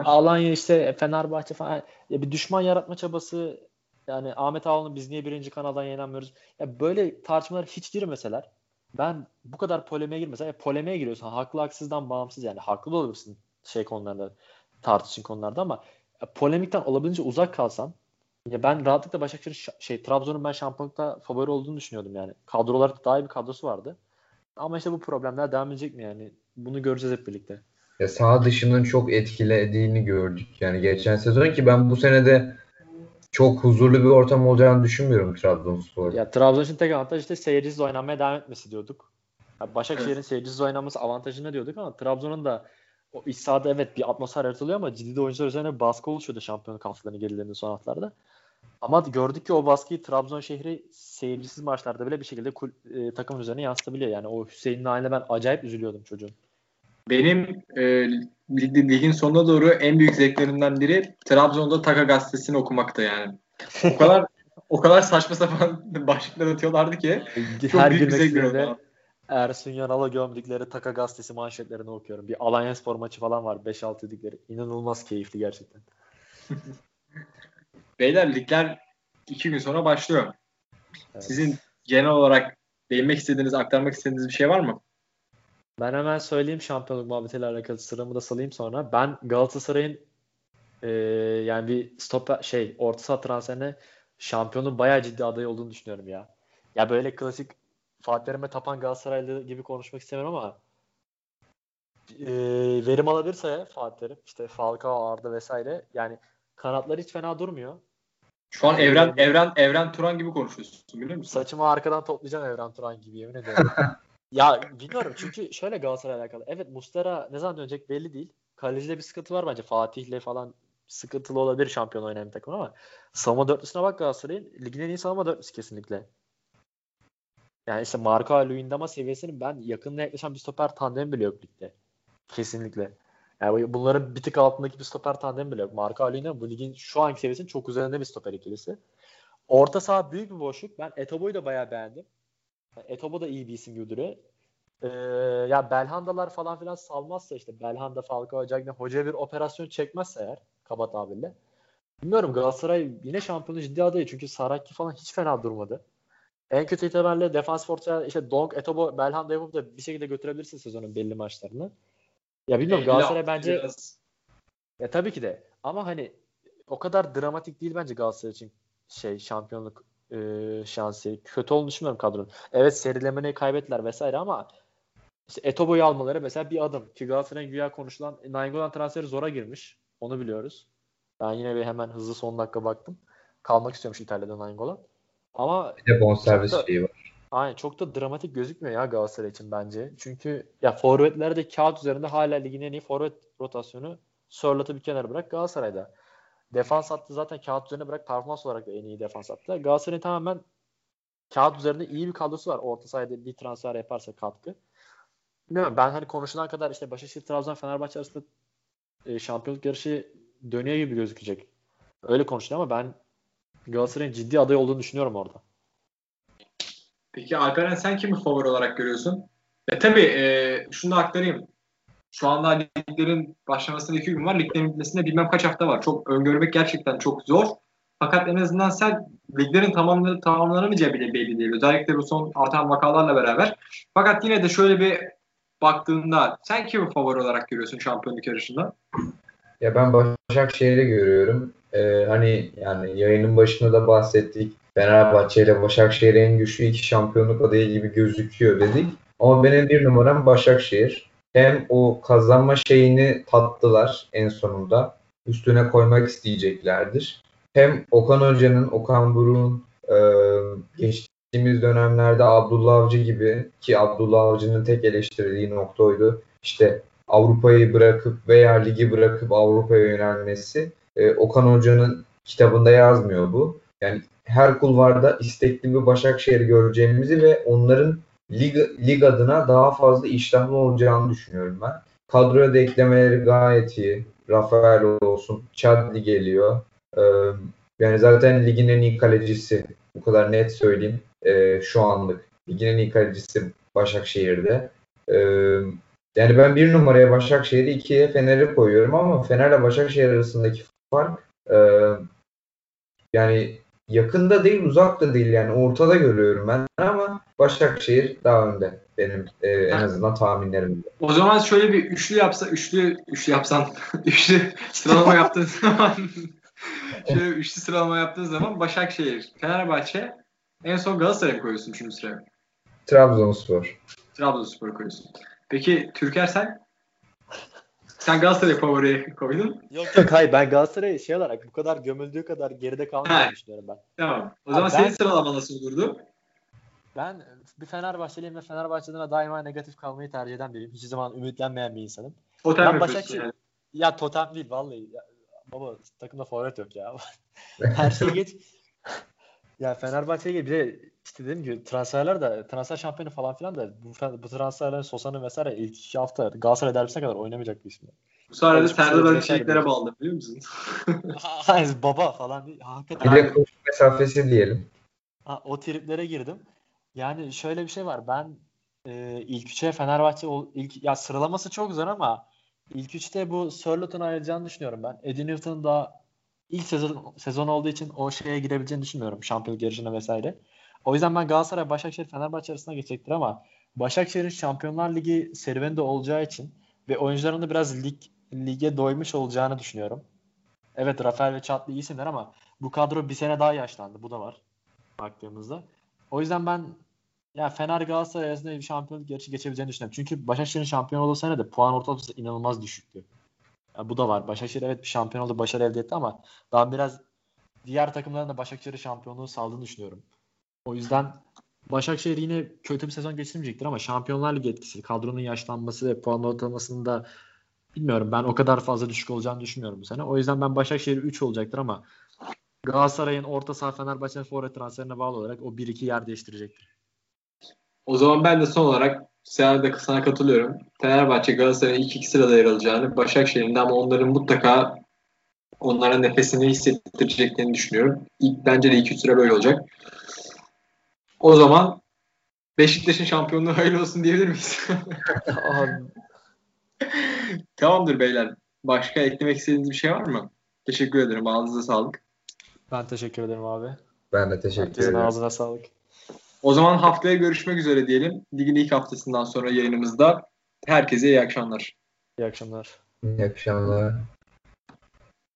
B: Alanya işte Fenerbahçe falan ya bir düşman yaratma çabası yani Ahmet Ağaoğlu'nu biz niye birinci kanaldan yenemiyoruz? Ya böyle tartışmalar hiç girmeseler ben bu kadar polemiğe girmesem ya polemiğe giriyorsan haklı haksızdan bağımsız yani haklı da olabilirsin şey konularda tartışın konularda ama polemikten olabildiğince uzak kalsan ya ben rahatlıkla Başakşehir şey Trabzon'un ben şampiyonlukta favori olduğunu düşünüyordum yani. Kadrolar daha iyi bir kadrosu vardı. Ama işte bu problemler devam edecek mi yani? Bunu göreceğiz hep birlikte.
C: Ya sağ dışının çok etkilediğini gördük. Yani geçen sezon ki ben bu senede çok huzurlu bir ortam olacağını düşünmüyorum Trabzonspor.
B: Ya Trabzon için tek avantaj işte seyircisiz oynamaya devam etmesi diyorduk. Ya Başakşehir'in evet. seyircisiz oynaması avantajını diyorduk ama Trabzon'un da o iç sahada evet bir atmosfer yaratılıyor ama ciddi de oyuncular üzerine baskı oluşuyordu şampiyonluk haftalarının gerilerinde son haftalarda. Ama gördük ki o baskıyı Trabzon şehri seyircisiz maçlarda bile bir şekilde kul, e, takımın üzerine yansıtabiliyor. Yani o Hüseyin'in haline ben acayip üzülüyordum çocuğun.
A: Benim e, ligin sonuna doğru en büyük zevklerimden biri Trabzon'da Taka gazetesini okumakta yani. O kadar o kadar saçma sapan başlıklar atıyorlardı ki
B: çok Her büyük bir zevk Ersun Yanal'a gömdükleri Taka gazetesi manşetlerini okuyorum. Bir Alanya Spor maçı falan var 5-6 dedikleri. İnanılmaz keyifli gerçekten.
A: Beyler ligler iki gün sonra başlıyor. Evet. Sizin genel olarak değinmek istediğiniz, aktarmak istediğiniz bir şey var mı?
B: Ben hemen söyleyeyim şampiyonluk muhabbetiyle alakalı sıramı da salayım sonra. Ben Galatasaray'ın e, yani bir stoper şey orta saha transferine şampiyonun bayağı ciddi aday olduğunu düşünüyorum ya. Ya böyle klasik Fatih Terim'e tapan Galatasaraylı gibi konuşmak istemiyorum ama e, verim alabilirse ya Fatih Terim işte Falcao, Arda vesaire yani kanatlar hiç fena durmuyor.
A: Şu an Evren Evren Evren Turan gibi konuşuyorsun biliyor musun?
B: Saçımı arkadan toplayacağım Evren Turan gibi yemin ediyorum. ya bilmiyorum çünkü şöyle Galatasaray alakalı. Evet Mustera ne zaman dönecek belli değil. Kalecide bir sıkıntı var bence. Fatih'le falan sıkıntılı olabilir şampiyon oynayan bir takım ama savunma dörtlüsüne bak Galatasaray'ın. Ligin en iyi savunma dörtlüsü kesinlikle. Yani işte Marco Luyendama seviyesinin ben yakınına yaklaşan bir stoper tandem bile yok ligde. Kesinlikle. Yani bunların bir tık altındaki bir stoper tandem bile yok. Marco Luyendama bu ligin şu anki seviyesinin çok üzerinde bir stoper ikilisi. Orta saha büyük bir boşluk. Ben Etobo'yu da bayağı beğendim. Etobo da iyi bir isim duruyor. Ee, ya Belhanda'lar falan filan salmazsa işte Belhanda, Falcao, Cagney hoca bir operasyon çekmezse eğer kaba tabirle. Bilmiyorum Galatasaray yine şampiyonu ciddi adayı çünkü Saraki falan hiç fena durmadı. En kötü ihtimalle defans ortaya işte Donk, Etobo, Belhanda yapıp da bir şekilde götürebilirsin sezonun belli maçlarını. Ya bilmiyorum Galatasaray bence biraz. ya tabii ki de ama hani o kadar dramatik değil bence Galatasaray için şey şampiyonluk e, şansı. Kötü olduğunu düşünmüyorum kadronun. Evet serilemeyi kaybettiler vesaire ama işte Etobo'yu almaları mesela bir adım. Ki Galatasaray'ın güya konuşulan Nainggolan transferi zora girmiş. Onu biliyoruz. Ben yine bir hemen hızlı son dakika baktım. Kalmak istiyormuş İtalya'da Nainggolan. Ama
C: bir de bonservis da, şeyi var.
B: Aynen çok da dramatik gözükmüyor ya Galatasaray için bence. Çünkü ya forvetlerde kağıt üzerinde hala ligin en iyi forvet rotasyonu Sörlot'u bir kenara bırak Galatasaray'da. Defans hattı zaten kağıt üzerine bırak performans olarak da en iyi defans hattı. Galatasaray'ın tamamen kağıt üzerinde iyi bir kadrosu var. Orta sahada bir transfer yaparsa katkı. Bilmiyorum ben hani konuşulan kadar işte Başakşehir, Trabzon, Fenerbahçe arasında e, şampiyonluk yarışı dönüyor gibi gözükecek. Öyle konuşuyor ama ben Galatasaray'ın ciddi aday olduğunu düşünüyorum orada.
A: Peki Alperen sen kimi favori olarak görüyorsun? E tabii e, şunu da aktarayım. Şu anda liglerin başlamasında iki gün var. Liglerin bitmesinde bilmem kaç hafta var. Çok öngörmek gerçekten çok zor. Fakat en azından sen liglerin tamamlı, tamamlanamayacağı bile belli değil. Özellikle bu son artan vakalarla beraber. Fakat yine de şöyle bir baktığında sen kimi favori olarak görüyorsun şampiyonluk yarışında?
C: Ya ben Başakşehir'i görüyorum. Ee, hani yani yayının başında da bahsettik. Fenerbahçe ile Başakşehir en güçlü iki şampiyonluk adayı gibi gözüküyor dedik. Ama benim bir numaram Başakşehir. Hem o kazanma şeyini tattılar en sonunda. Üstüne koymak isteyeceklerdir. Hem Okan Hoca'nın, Okan Buruk'un e, geçtiğimiz dönemlerde Abdullah Avcı gibi ki Abdullah Avcı'nın tek eleştirildiği nokta oydu. İşte Avrupa'yı bırakıp veya ligi bırakıp Avrupa'ya yönelmesi. E, Okan Hoca'nın kitabında yazmıyor bu. Yani her kulvarda istekli bir Başakşehir göreceğimizi ve onların lig, lig adına daha fazla iştahlı olacağını düşünüyorum ben. Kadroya da eklemeleri gayet iyi. Rafael olsun, Chadli geliyor. Ee, yani zaten ligin en iyi kalecisi. Bu kadar net söyleyeyim. Ee, şu anlık. Ligin en iyi kalecisi Başakşehir'de. Ee, yani ben bir numaraya Başakşehir'i, ikiye Fener'i koyuyorum ama Fener'le Başakşehir arasındaki fark e, yani yakında değil uzakta değil yani ortada görüyorum ben ama Başakşehir daha önde benim e, en azından tahminlerimde.
A: O zaman şöyle bir üçlü yapsa üçlü üçlü yapsan üçlü sıralama yaptığın zaman şöyle üçlü sıralama yaptığın zaman Başakşehir, Fenerbahçe en son Galatasaray'ı koyuyorsun üçüncü sıraya.
C: Trabzonspor.
A: Trabzonspor koyuyorsun. Peki Türker sen? Sen Galatasaray'ı favori koydun.
B: Yok yok hayır ben Galatasaray'ı şey olarak bu kadar gömüldüğü kadar geride kalmadığını düşünüyorum ben.
A: Tamam. O zaman Abi senin ben, sıralama nasıl olurdu?
B: Ben bir Fenerbahçeliyim ve Fenerbahçe'den daima negatif kalmayı tercih eden biriyim. Hiçbir zaman ümitlenmeyen bir insanım.
A: Totem ben Başakşehir... Yani.
B: Ya totem değil vallahi. Ya, baba takımda forvet yok ya. Her şey geç. ya Fenerbahçe'ye bir de işte dediğim gibi transferler de transfer şampiyonu falan filan da bu, bu transferlerin Sosa'nın vesaire ilk iki hafta Galatasaray derbisine kadar oynamayacak bir isim.
A: Bu sayede Serdar Ali Çelikler'e bağlı biliyor musun?
B: Hayır baba falan değil.
C: Hakikaten. Bir de koşu mesafesi diyelim.
B: Ha, o triplere girdim. Yani şöyle bir şey var. Ben e, ilk üçe Fenerbahçe ilk ya sıralaması çok zor ama ilk üçte bu Sörlot'un ayrılacağını düşünüyorum ben. Eddie Newton'un da ilk sezon, sezon olduğu için o şeye girebileceğini düşünmüyorum. Şampiyonluk yarışına vesaire. O yüzden ben Galatasaray, Başakşehir, Fenerbahçe arasında geçecektir ama Başakşehir'in Şampiyonlar Ligi serüveni olacağı için ve oyuncuların da biraz lig, lige doymuş olacağını düşünüyorum. Evet Rafael ve Çatlı iyi isimler ama bu kadro bir sene daha yaşlandı. Bu da var baktığımızda. O yüzden ben ya Fener Galatasaray arasında bir şampiyonluk yarışı geçebileceğini düşünüyorum. Çünkü Başakşehir'in şampiyon olduğu sene de puan ortalaması inanılmaz düşüktü. Ya bu da var. Başakşehir evet bir şampiyon oldu, başarı elde etti ama daha biraz diğer takımların da Başakşehir'e şampiyonluğu sağladığını düşünüyorum. O yüzden Başakşehir yine kötü bir sezon geçirmeyecektir ama Şampiyonlar Ligi etkisi, kadronun yaşlanması ve puan ortalamasında bilmiyorum ben o kadar fazla düşük olacağını düşünmüyorum bu sene. O yüzden ben Başakşehir 3 olacaktır ama Galatasaray'ın orta saha Fenerbahçe'nin forvet transferine bağlı olarak o 1-2 yer değiştirecektir.
A: O zaman ben de son olarak sana, de, sana katılıyorum. Fenerbahçe Galatasaray'ın ilk iki sırada yer alacağını, Başakşehir'in ama onların mutlaka onlara nefesini hissettireceklerini düşünüyorum. İlk, bence de 2-3 sıra böyle olacak. O zaman Beşiktaş'ın şampiyonluğu hayırlı olsun diyebilir miyiz? Tamamdır beyler. Başka eklemek istediğiniz bir şey var mı? Teşekkür ederim. Ağzınıza sağlık.
B: Ben teşekkür ederim abi.
C: Ben de teşekkür
B: Herkesin
C: ederim.
B: ağzına sağlık.
A: O zaman haftaya görüşmek üzere diyelim. Ligin ilk haftasından sonra yayınımızda. Herkese iyi akşamlar.
B: İyi akşamlar.
C: İyi akşamlar.